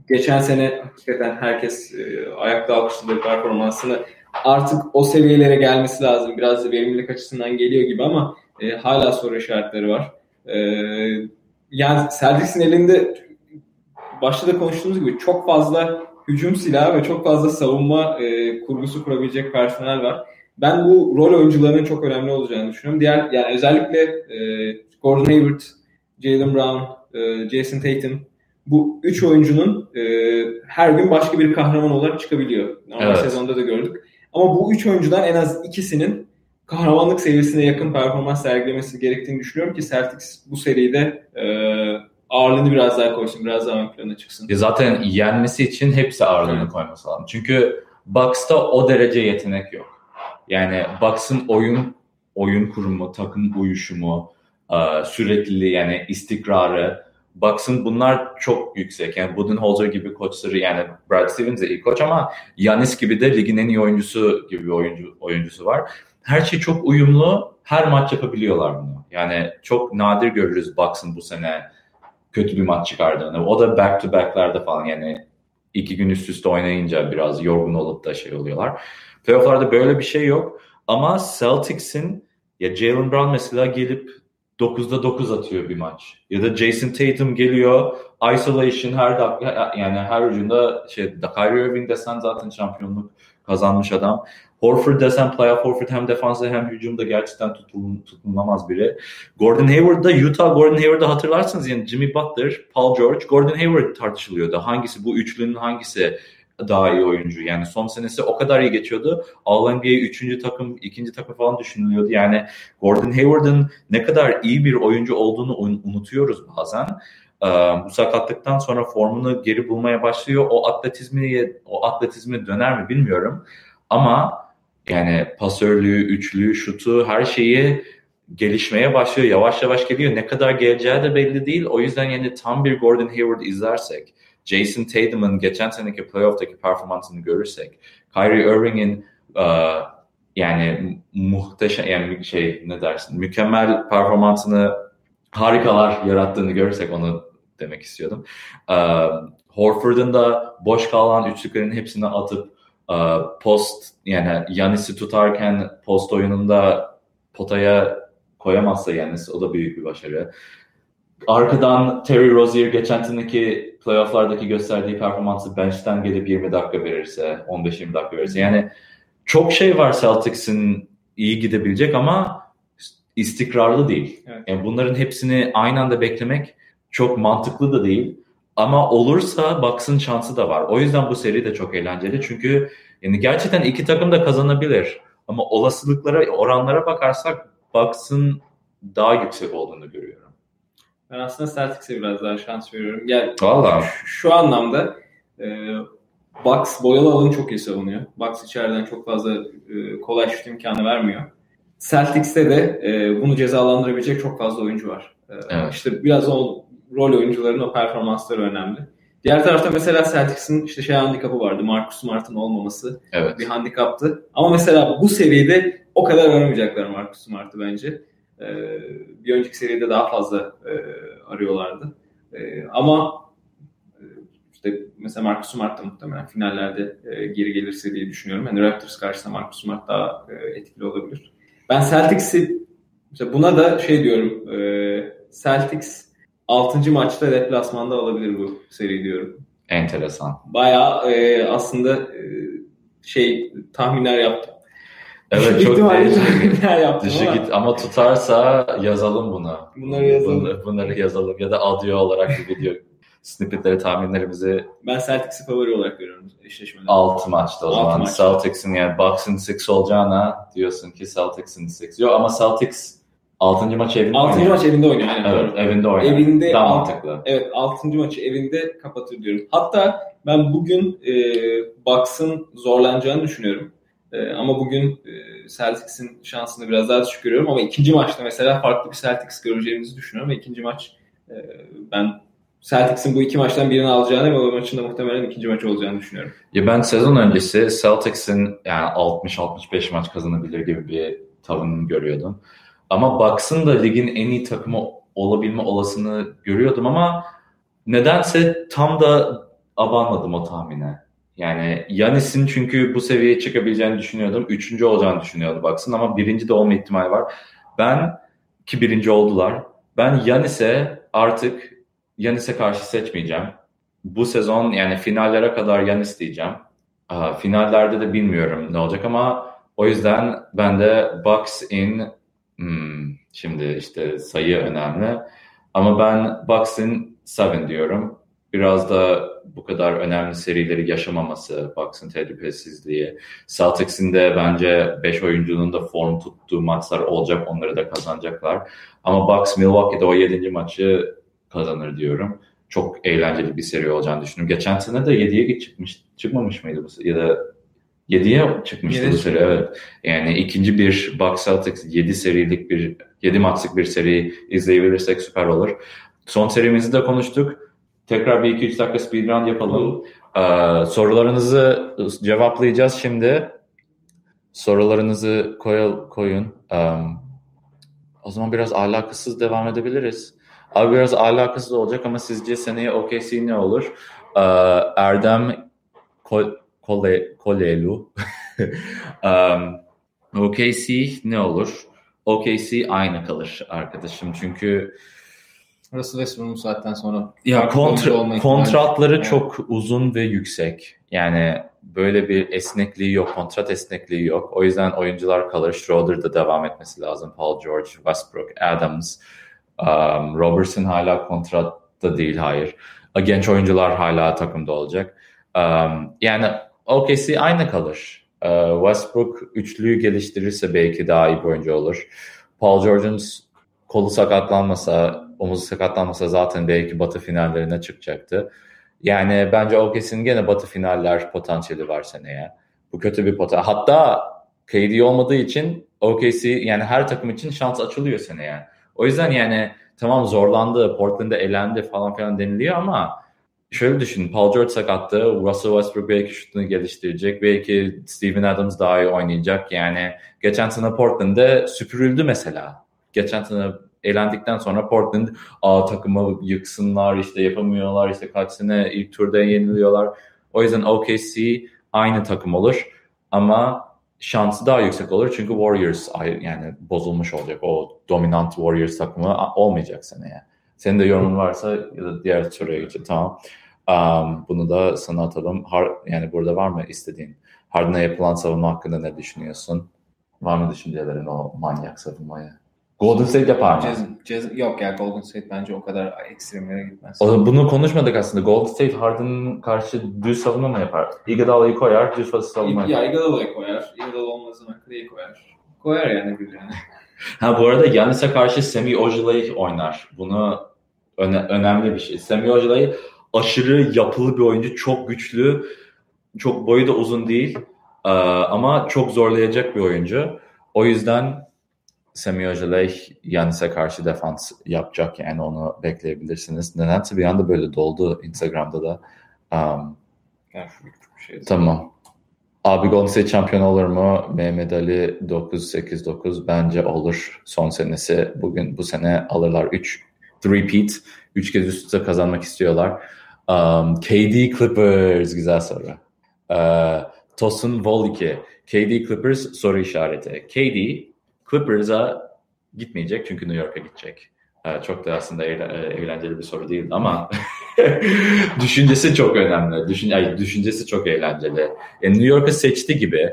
geçen sene hakikaten herkes e, ayakta alkışladığı performansını artık o seviyelere gelmesi lazım. Biraz da verimlilik açısından geliyor gibi ama e, hala soru işaretleri var. E, yani Celtics'in elinde başta da konuştuğumuz gibi çok fazla hücum silahı ve çok fazla savunma e, kurgusu kurabilecek personel var. Ben bu rol oyuncularının çok önemli olacağını düşünüyorum. Diğer yani özellikle e, Gordon Hayward, Jalen Brown, e, Jason Tatum bu üç oyuncunun e, her gün başka bir kahraman olarak çıkabiliyor. Normal evet. sezonda da gördük. Ama bu üç oyuncudan en az ikisinin kahramanlık seviyesine yakın performans sergilemesi gerektiğini düşünüyorum ki Celtics bu seride e, ağırlığını biraz daha koysun, biraz daha ön plana çıksın. E zaten yenmesi için hepsi ağırlığını evet. koyması lazım. Çünkü Bucks'ta o derece yetenek yok. Yani Bucks'ın oyun oyun kurumu, takım uyuşumu, e, sürekliliği yani istikrarı Bucks'ın bunlar çok yüksek. Yani Budenholzer gibi koçları yani Brad Stevens de iyi koç ama Yanis gibi de ligin en iyi oyuncusu gibi bir oyuncu, oyuncusu var. Her şey çok uyumlu. Her maç yapabiliyorlar bunu. Yani çok nadir görürüz Bucks'ın bu sene kötü bir maç çıkardığını. O da back to back'lerde falan yani iki gün üst üste oynayınca biraz yorgun olup da şey oluyorlar. Playoff'larda böyle bir şey yok. Ama Celtics'in ya Jalen Brown mesela gelip 9'da 9 atıyor bir maç. Ya da Jason Tatum geliyor isolation her dakika yani her ucunda şey Kyrie Irving desen zaten şampiyonluk kazanmış adam. Horford desen playoff Horford hem defansa hem hücumda gerçekten tutulun, tutulamaz biri. Gordon Hayward'da Utah Gordon Hayward'da hatırlarsınız yani Jimmy Butler, Paul George, Gordon Hayward tartışılıyordu. Hangisi bu üçlünün hangisi daha iyi oyuncu. Yani son senesi o kadar iyi geçiyordu. All NBA 3. takım, 2. takım falan düşünülüyordu. Yani Gordon Hayward'ın ne kadar iyi bir oyuncu olduğunu unutuyoruz bazen. bu sakatlıktan sonra formunu geri bulmaya başlıyor. O atletizmi o atletizmi döner mi bilmiyorum. Ama yani pasörlüğü, üçlüğü, şutu her şeyi gelişmeye başlıyor. Yavaş yavaş geliyor. Ne kadar geleceği de belli değil. O yüzden yani tam bir Gordon Hayward izlersek, Jason Tatum'un geçen seneki playoff'taki performansını görürsek, Kyrie Irving'in uh, yani muhteşem yani şey ne dersin mükemmel performansını harikalar yarattığını görürsek onu demek istiyordum. Uh, Horford'un da boş kalan üçlüklerin hepsini atıp post yani Yanis'i tutarken post oyununda potaya koyamazsa Yanis o da büyük bir başarı. Arkadan Terry Rozier geçen seneki playofflardaki gösterdiği performansı bench'ten gelip 20 dakika verirse, 15-20 dakika verirse. Yani çok şey var Celtics'in iyi gidebilecek ama istikrarlı değil. Evet. Yani bunların hepsini aynı anda beklemek çok mantıklı da değil. Ama olursa Bucks'ın şansı da var. O yüzden bu seri de çok eğlenceli. Çünkü yani gerçekten iki takım da kazanabilir. Ama olasılıklara, oranlara bakarsak Bucks'ın daha yüksek olduğunu görüyorum. Ben aslında Celtics'e biraz daha şans veriyorum. Yani Valla. Şu, şu anlamda e, Bucks boyalı alanı çok iyi savunuyor. Bucks içeriden çok fazla e, kolay şut imkanı vermiyor. Celtics'te de e, bunu cezalandırabilecek çok fazla oyuncu var. E, evet. İşte biraz o rol oyuncularının o performansları önemli. Diğer tarafta mesela Celtics'in işte şey handikapı vardı. Marcus Smart'ın olmaması evet. bir handikaptı. Ama mesela bu seviyede o kadar aramayacaklar Marcus Smart'ı bence. Ee, bir önceki seride daha fazla e, arıyorlardı. E, ama İşte mesela Marcus Smart da muhtemelen finallerde e, geri gelirse diye düşünüyorum. Yani Raptors karşısında Marcus Smart daha e, etkili olabilir. Ben Celtics'i mesela buna da şey diyorum. E, Celtics 6. maçta deplasmanda alabilir bu seri diyorum. Enteresan. Bayağı e, aslında e, şey tahminler yaptım. Evet çok değişik. yaptım Dışı ama. git ama tutarsa yazalım buna. Bunları yazalım. Bunları, bunları yazalım ya da audio olarak bir video snippetleri tahminlerimizi Ben Celtics'i favori olarak görüyorum eşleşmede. 6 maçta o Altı zaman. maçta. Celtics'in yani Bucks'ın 6 olacağına diyorsun ki Celtics'in 6. Yok ama Celtics 6. maç evinde 6. oynuyor. maç evinde oynuyor. Aynen. Evet doğru. evinde oynuyor. Evinde Daha alt- mantıklı. Evet 6. maçı evinde kapatır diyorum. Hatta ben bugün e, Bucks'ın zorlanacağını düşünüyorum. E, ama bugün e, Celtics'in şansını biraz daha düşük görüyorum. Ama ikinci maçta mesela farklı bir Celtics göreceğimizi düşünüyorum. Ve ikinci maç e, ben Celtics'in bu iki maçtan birini alacağını ve o maçın da muhtemelen ikinci maç olacağını düşünüyorum. Ya ben sezon öncesi Celtics'in yani 60-65 maç kazanabilir gibi bir tavını görüyordum. Ama Bucks'ın da ligin en iyi takımı olabilme olasını görüyordum ama nedense tam da abanmadım o tahmine. Yani Yanis'in çünkü bu seviyeye çıkabileceğini düşünüyordum. Üçüncü olacağını düşünüyordum Bucks'ın ama birinci de olma ihtimali var. Ben ki birinci oldular. Ben Yanis'e artık Yanis'e karşı seçmeyeceğim. Bu sezon yani finallere kadar Yanis diyeceğim. Finallerde de bilmiyorum ne olacak ama o yüzden ben de Bucks in hmm, şimdi işte sayı önemli ama ben Bucks in 7 diyorum. Biraz da bu kadar önemli serileri yaşamaması, Bucks'ın tecrübesizliği. Celtics'in de bence 5 oyuncunun da form tuttuğu maçlar olacak. Onları da kazanacaklar. Ama Bucks Milwaukee'de o 7. maçı kazanır diyorum. Çok eğlenceli bir seri olacağını düşünüyorum. Geçen sene de 7'ye çıkmış, çıkmamış mıydı bu ya da 7'ye çıkmıştı bu seri evet. Yani ikinci bir Bucks Celtics 7 serilik bir 7 maçlık bir seri izleyebilirsek süper olur. Son serimizi de konuştuk. Tekrar bir 2-3 dakika speedrun yapalım. Ee, sorularınızı cevaplayacağız şimdi. Sorularınızı koy, koyun. Um, o zaman biraz alakasız devam edebiliriz. Abi biraz alakasız olacak ama sizce seneye OKC ne olur? Ee, Erdem Kol- Kole, Kolelu um, OKC ne olur? OKC aynı kalır arkadaşım çünkü Russell Westbrook'un saatten sonra ya kontra, kontratları Evet. çok uzun ve yüksek. Yani böyle bir esnekliği yok, kontrat esnekliği yok. O yüzden oyuncular kalır. Schroeder'da devam etmesi lazım. Paul George, Westbrook, Adams, um, Robertson hala kontratta değil, hayır. Genç oyuncular hala takımda olacak. Um, yani OKC aynı kalır. Uh, Westbrook üçlüyü geliştirirse belki daha iyi bir oyuncu olur. Paul George'un kolu sakatlanmasa, omuzu sakatlanmasa zaten belki batı finallerine çıkacaktı. Yani bence OKC'nin gene batı finaller potansiyeli var seneye. Bu kötü bir potansiyel. Hatta KD olmadığı için OKC yani her takım için şans açılıyor seneye. O yüzden yani tamam zorlandı, Portland'da elendi falan filan deniliyor ama şöyle düşün. Paul George sakattı. Russell Westbrook belki şutunu geliştirecek. Belki Steven Adams daha iyi oynayacak. Yani geçen sene Portland'da süpürüldü mesela. Geçen sene elendikten sonra Portland Aa, takımı yıksınlar işte yapamıyorlar işte kaç sene ilk turda yeniliyorlar. O yüzden OKC aynı takım olur ama şansı daha yüksek olur çünkü Warriors yani bozulmuş olacak. O dominant Warriors takımı a- olmayacak seneye. Senin de yorumun varsa ya da diğer soruya geçelim. Tamam. Um, bunu da sana atalım. Har yani burada var mı istediğin? Harden'a yapılan savunma hakkında ne düşünüyorsun? Var mı düşüncelerin o manyak savunmaya? Golden State yapar mı? Jazz, Jazz, yok ya Golden State bence o kadar ekstremlere gitmez. O, bunu konuşmadık aslında. Golden State Harden'ın karşı düz savunma mı yapar? Iguodala'yı koyar, düz savunma yapar. Ya Iguodala'yı koyar. Iguodala olmazsa McClay'i koyar. Koyar yani birilerine. Ha bu arada Giannis'e karşı Semi Ojeley oynar. Bunu öne- önemli bir şey. Semi Ojeley aşırı yapılı bir oyuncu. Çok güçlü. Çok boyu da uzun değil. Ee, ama çok zorlayacak bir oyuncu. O yüzden Semi Ojeley Giannis'e karşı defans yapacak. Yani onu bekleyebilirsiniz. Nedense bir anda böyle doldu Instagram'da da. Um, Yani şey. Tamam. Abi State şampiyon olur mu? Mehmet Ali 9-8-9 bence olur. Son senesi bugün bu sene alırlar 3 repeat. 3 kez üst üste kazanmak istiyorlar. Um, KD Clippers güzel soru. Uh, Tosun Vol 2. KD Clippers soru işareti. KD Clippers'a gitmeyecek çünkü New York'a gidecek. Uh, çok da aslında eğlenceli bir soru değil ama düşüncesi çok önemli. Düşün, ay, düşüncesi çok eğlenceli. Yani New York'ı seçti gibi.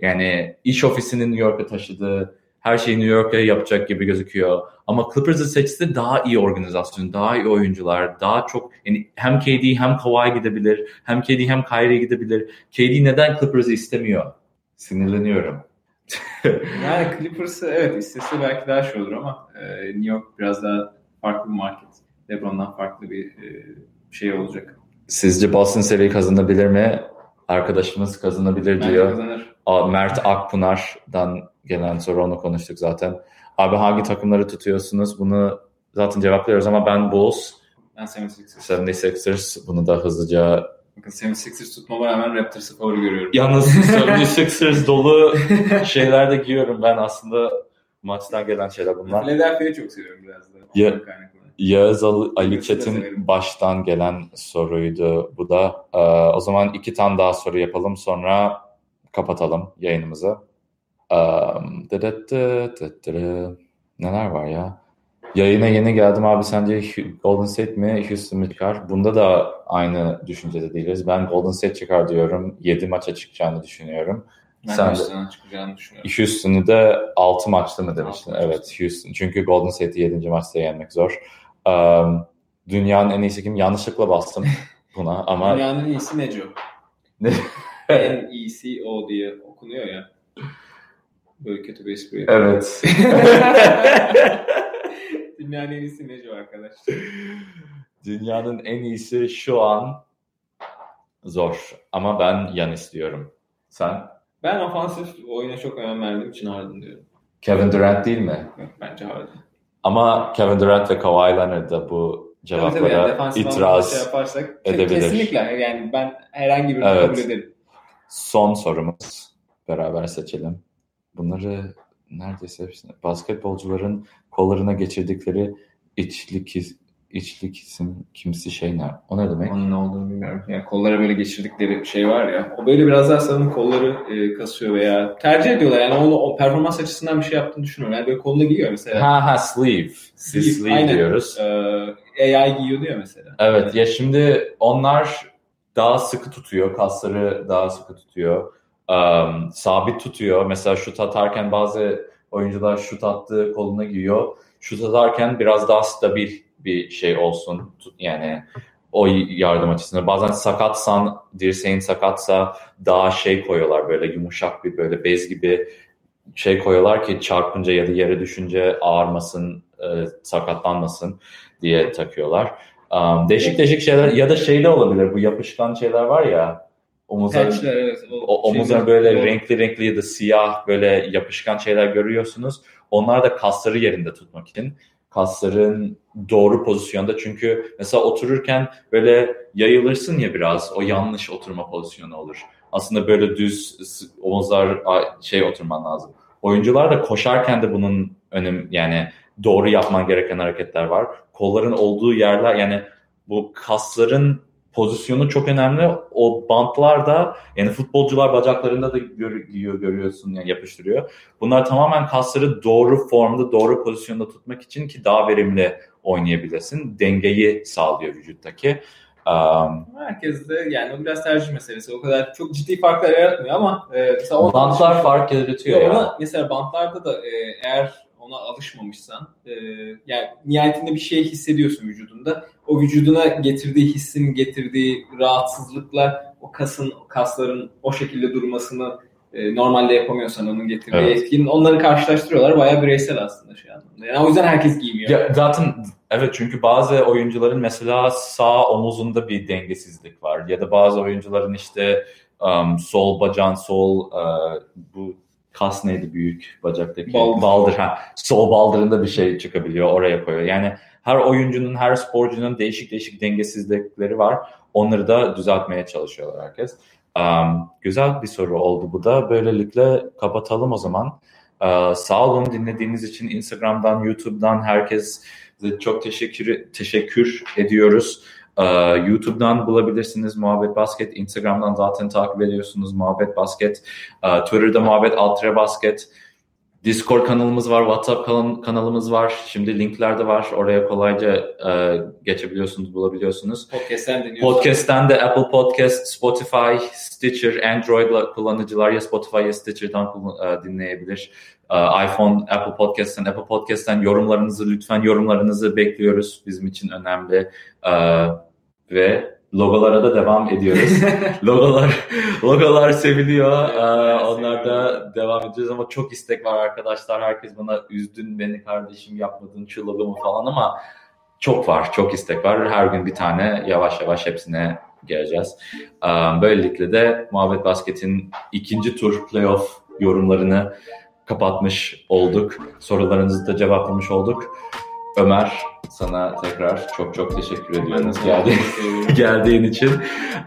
Yani iş ofisini New York'a taşıdı. Her şeyi New York'a yapacak gibi gözüküyor. Ama Clippers'ı seçti daha iyi organizasyon, daha iyi oyuncular, daha çok yani hem KD hem Kawhi gidebilir, hem KD hem Kyrie gidebilir. KD neden Clippers'ı istemiyor? Sinirleniyorum. yani Clippers'ı evet istese belki daha şey olur ama e, New York biraz daha farklı bir market. LeBron'dan farklı bir e, şey olacak. Sizce Boston seriyi kazanabilir mi? Arkadaşımız kazanabilir Bence diyor. kazanır. Mert Akpınar'dan gelen soru onu konuştuk zaten. Abi hangi takımları tutuyorsunuz? Bunu zaten cevaplıyoruz ama ben Bulls, Ben 76ers. 76ers bunu da hızlıca Bakın 76ers tutmama rağmen Raptors'ı favori görüyorum. Yalnız 76ers dolu şeyler de giyiyorum ben aslında maçtan gelen şeyler bunlar. Philadelphia'yı çok seviyorum biraz da. Ya-. Yağız Ali, Çetin baştan gelen soruydu bu da. Ee, o zaman iki tane daha soru yapalım sonra kapatalım yayınımızı. Dıdıt dıt dıt dıt. Neler var ya? Yayına yeni geldim abi sence Golden State mi Houston mu çıkar? Bunda da aynı düşüncede değiliz. Ben Golden State çıkar diyorum. 7 maça çıkacağını düşünüyorum. Ben Sen Houston'dan çıkacağını düşünüyorum. Houston'u da 6 maçta mı demiştin? Maçta. Evet Houston. Çünkü Golden State'i 7. maçta yenmek zor. Um, dünyanın en iyisi kim? Yanlışlıkla bastım buna ama Dünyanın en iyisi Neco. Ne? en iyisi o diye okunuyor ya. Böyle kötü bir espri. evet. Dünyanın en iyisi Neco arkadaşlar. dünyanın en iyisi şu an zor. Ama ben yan istiyorum. Sen? Ben ofansif oyuna çok önem verdiğim için Harden diyorum. Kevin Durant değil mi? Yok, bence Harden. Ama Kevin Durant ve Kawhi Leonard da bu yani cevaplara anlamda itiraz şey yaparsak edebilir. kesinlikle yani ben herhangi birini Evet. kabul ederim. Son sorumuz. Beraber seçelim. Bunları neredeyse hepsini. Basketbolcuların kollarına geçirdikleri içlik, içlik isim kimsi şey ne? O ne demek? Onun ne olduğunu bilmiyorum. Yani kollara böyle geçirdikleri şey var ya. O böyle biraz daha sanırım kolları e, kasıyor veya tercih ediyorlar. Yani onu o performans açısından bir şey yaptığını düşünüyorum. Yani böyle koluna giyiyor mesela. Ha ha sleeve. Biz sleeve aynen. diyoruz. Ee, AI giyiyordu ya mesela. Evet ya şimdi onlar daha sıkı tutuyor. Kasları daha sıkı tutuyor. Um, sabit tutuyor. Mesela şut atarken bazı oyuncular şut attığı koluna giyiyor. Şut atarken biraz daha stabil bir şey olsun. Yani o yardım açısından. Bazen sakatsan, dirseğin sakatsa daha şey koyuyorlar böyle yumuşak bir böyle bez gibi şey koyuyorlar ki çarpınca ya da yere düşünce ağırmasın, e, sakatlanmasın diye takıyorlar. Um, değişik değişik şeyler ya da şey de olabilir bu yapışkan şeyler var ya omuzların Patchler evet. o, omuzlar böyle renkli renkli ya da siyah böyle yapışkan şeyler görüyorsunuz. Onlar da kasları yerinde tutmak için. Kasların doğru pozisyonda çünkü mesela otururken böyle yayılırsın ya biraz o yanlış oturma pozisyonu olur. Aslında böyle düz omuzlar şey oturman lazım. Oyuncular da koşarken de bunun önem yani doğru yapman gereken hareketler var. Kolların olduğu yerler yani bu kasların pozisyonu çok önemli. O bantlar da yani futbolcular bacaklarında da gör, giyiyor görüyorsun yani yapıştırıyor. Bunlar tamamen kasları doğru formda, doğru pozisyonda tutmak için ki daha verimli oynayabilesin. Dengeyi sağlıyor vücuttaki. Um, Herkes de yani o biraz tercih meselesi. O kadar çok ciddi farklar yaratmıyor ama e, bantlar fark yaratıyor ya. ona, mesela bantlarda da e, eğer ona alışmamışsan e, yani nihayetinde bir şey hissediyorsun vücudunda. O vücuduna getirdiği hissin getirdiği rahatsızlıkla o kasın kasların o şekilde durmasını e, normalde yapamıyorsan onun getirdiği Evet. etkinin onları karşılaştırıyorlar. Bayağı bireysel aslında şey anlamında. Yani o yüzden herkes giymiyor. Ya zaten evet çünkü bazı oyuncuların mesela sağ omuzunda bir dengesizlik var ya da bazı oyuncuların işte um, sol bacağın sol uh, bu kas neydi büyük bacaktaki Baldır. baldır ha sol baldırında bir şey çıkabiliyor oraya koyuyor. Yani her oyuncunun her sporcunun değişik değişik dengesizlikleri var. Onları da düzeltmeye çalışıyorlar herkes. Um, güzel bir soru oldu bu da. Böylelikle kapatalım o zaman. Uh, sağ olun dinlediğiniz için Instagram'dan, YouTube'dan herkes çok teşekkür teşekkür ediyoruz. Ee, YouTube'dan bulabilirsiniz Muhabbet Basket. Instagram'dan zaten takip ediyorsunuz Muhabbet Basket. Ee, Twitter'da Muhabbet Altre Basket. Discord kanalımız var, WhatsApp kan- kanalımız var. Şimdi linkler de var. Oraya kolayca e, geçebiliyorsunuz, bulabiliyorsunuz. Podcast'ten dinliyorsunuz. Podcast'ten de Apple Podcast, Spotify, Stitcher, Android kullanıcılar ya Spotify ya Stitcher'dan e, dinleyebilir. E, iPhone, Apple Podcast'ten, Apple Podcast'ten yorumlarınızı lütfen yorumlarınızı bekliyoruz. Bizim için önemli. E, ve logolara da devam ediyoruz. logolar logolar seviliyor. Evet, Ee, evet, onlar da devam edeceğiz ama çok istek var arkadaşlar. Herkes bana üzdün beni kardeşim yapmadın şu logomu falan ama çok var, çok istek var. Her gün bir tane yavaş yavaş hepsine geleceğiz. Ee, böylelikle de Muhabbet Basket'in ikinci tur playoff yorumlarını kapatmış olduk. Sorularınızı da cevaplamış olduk. Ömer sana tekrar çok çok teşekkür ediyoruz geldiğin, geldiğin için.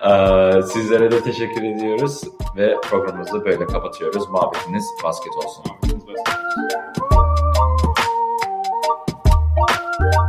Ee, sizlere de teşekkür ediyoruz ve programımızı böyle kapatıyoruz. Muhabbetiniz basket olsun. Thank you.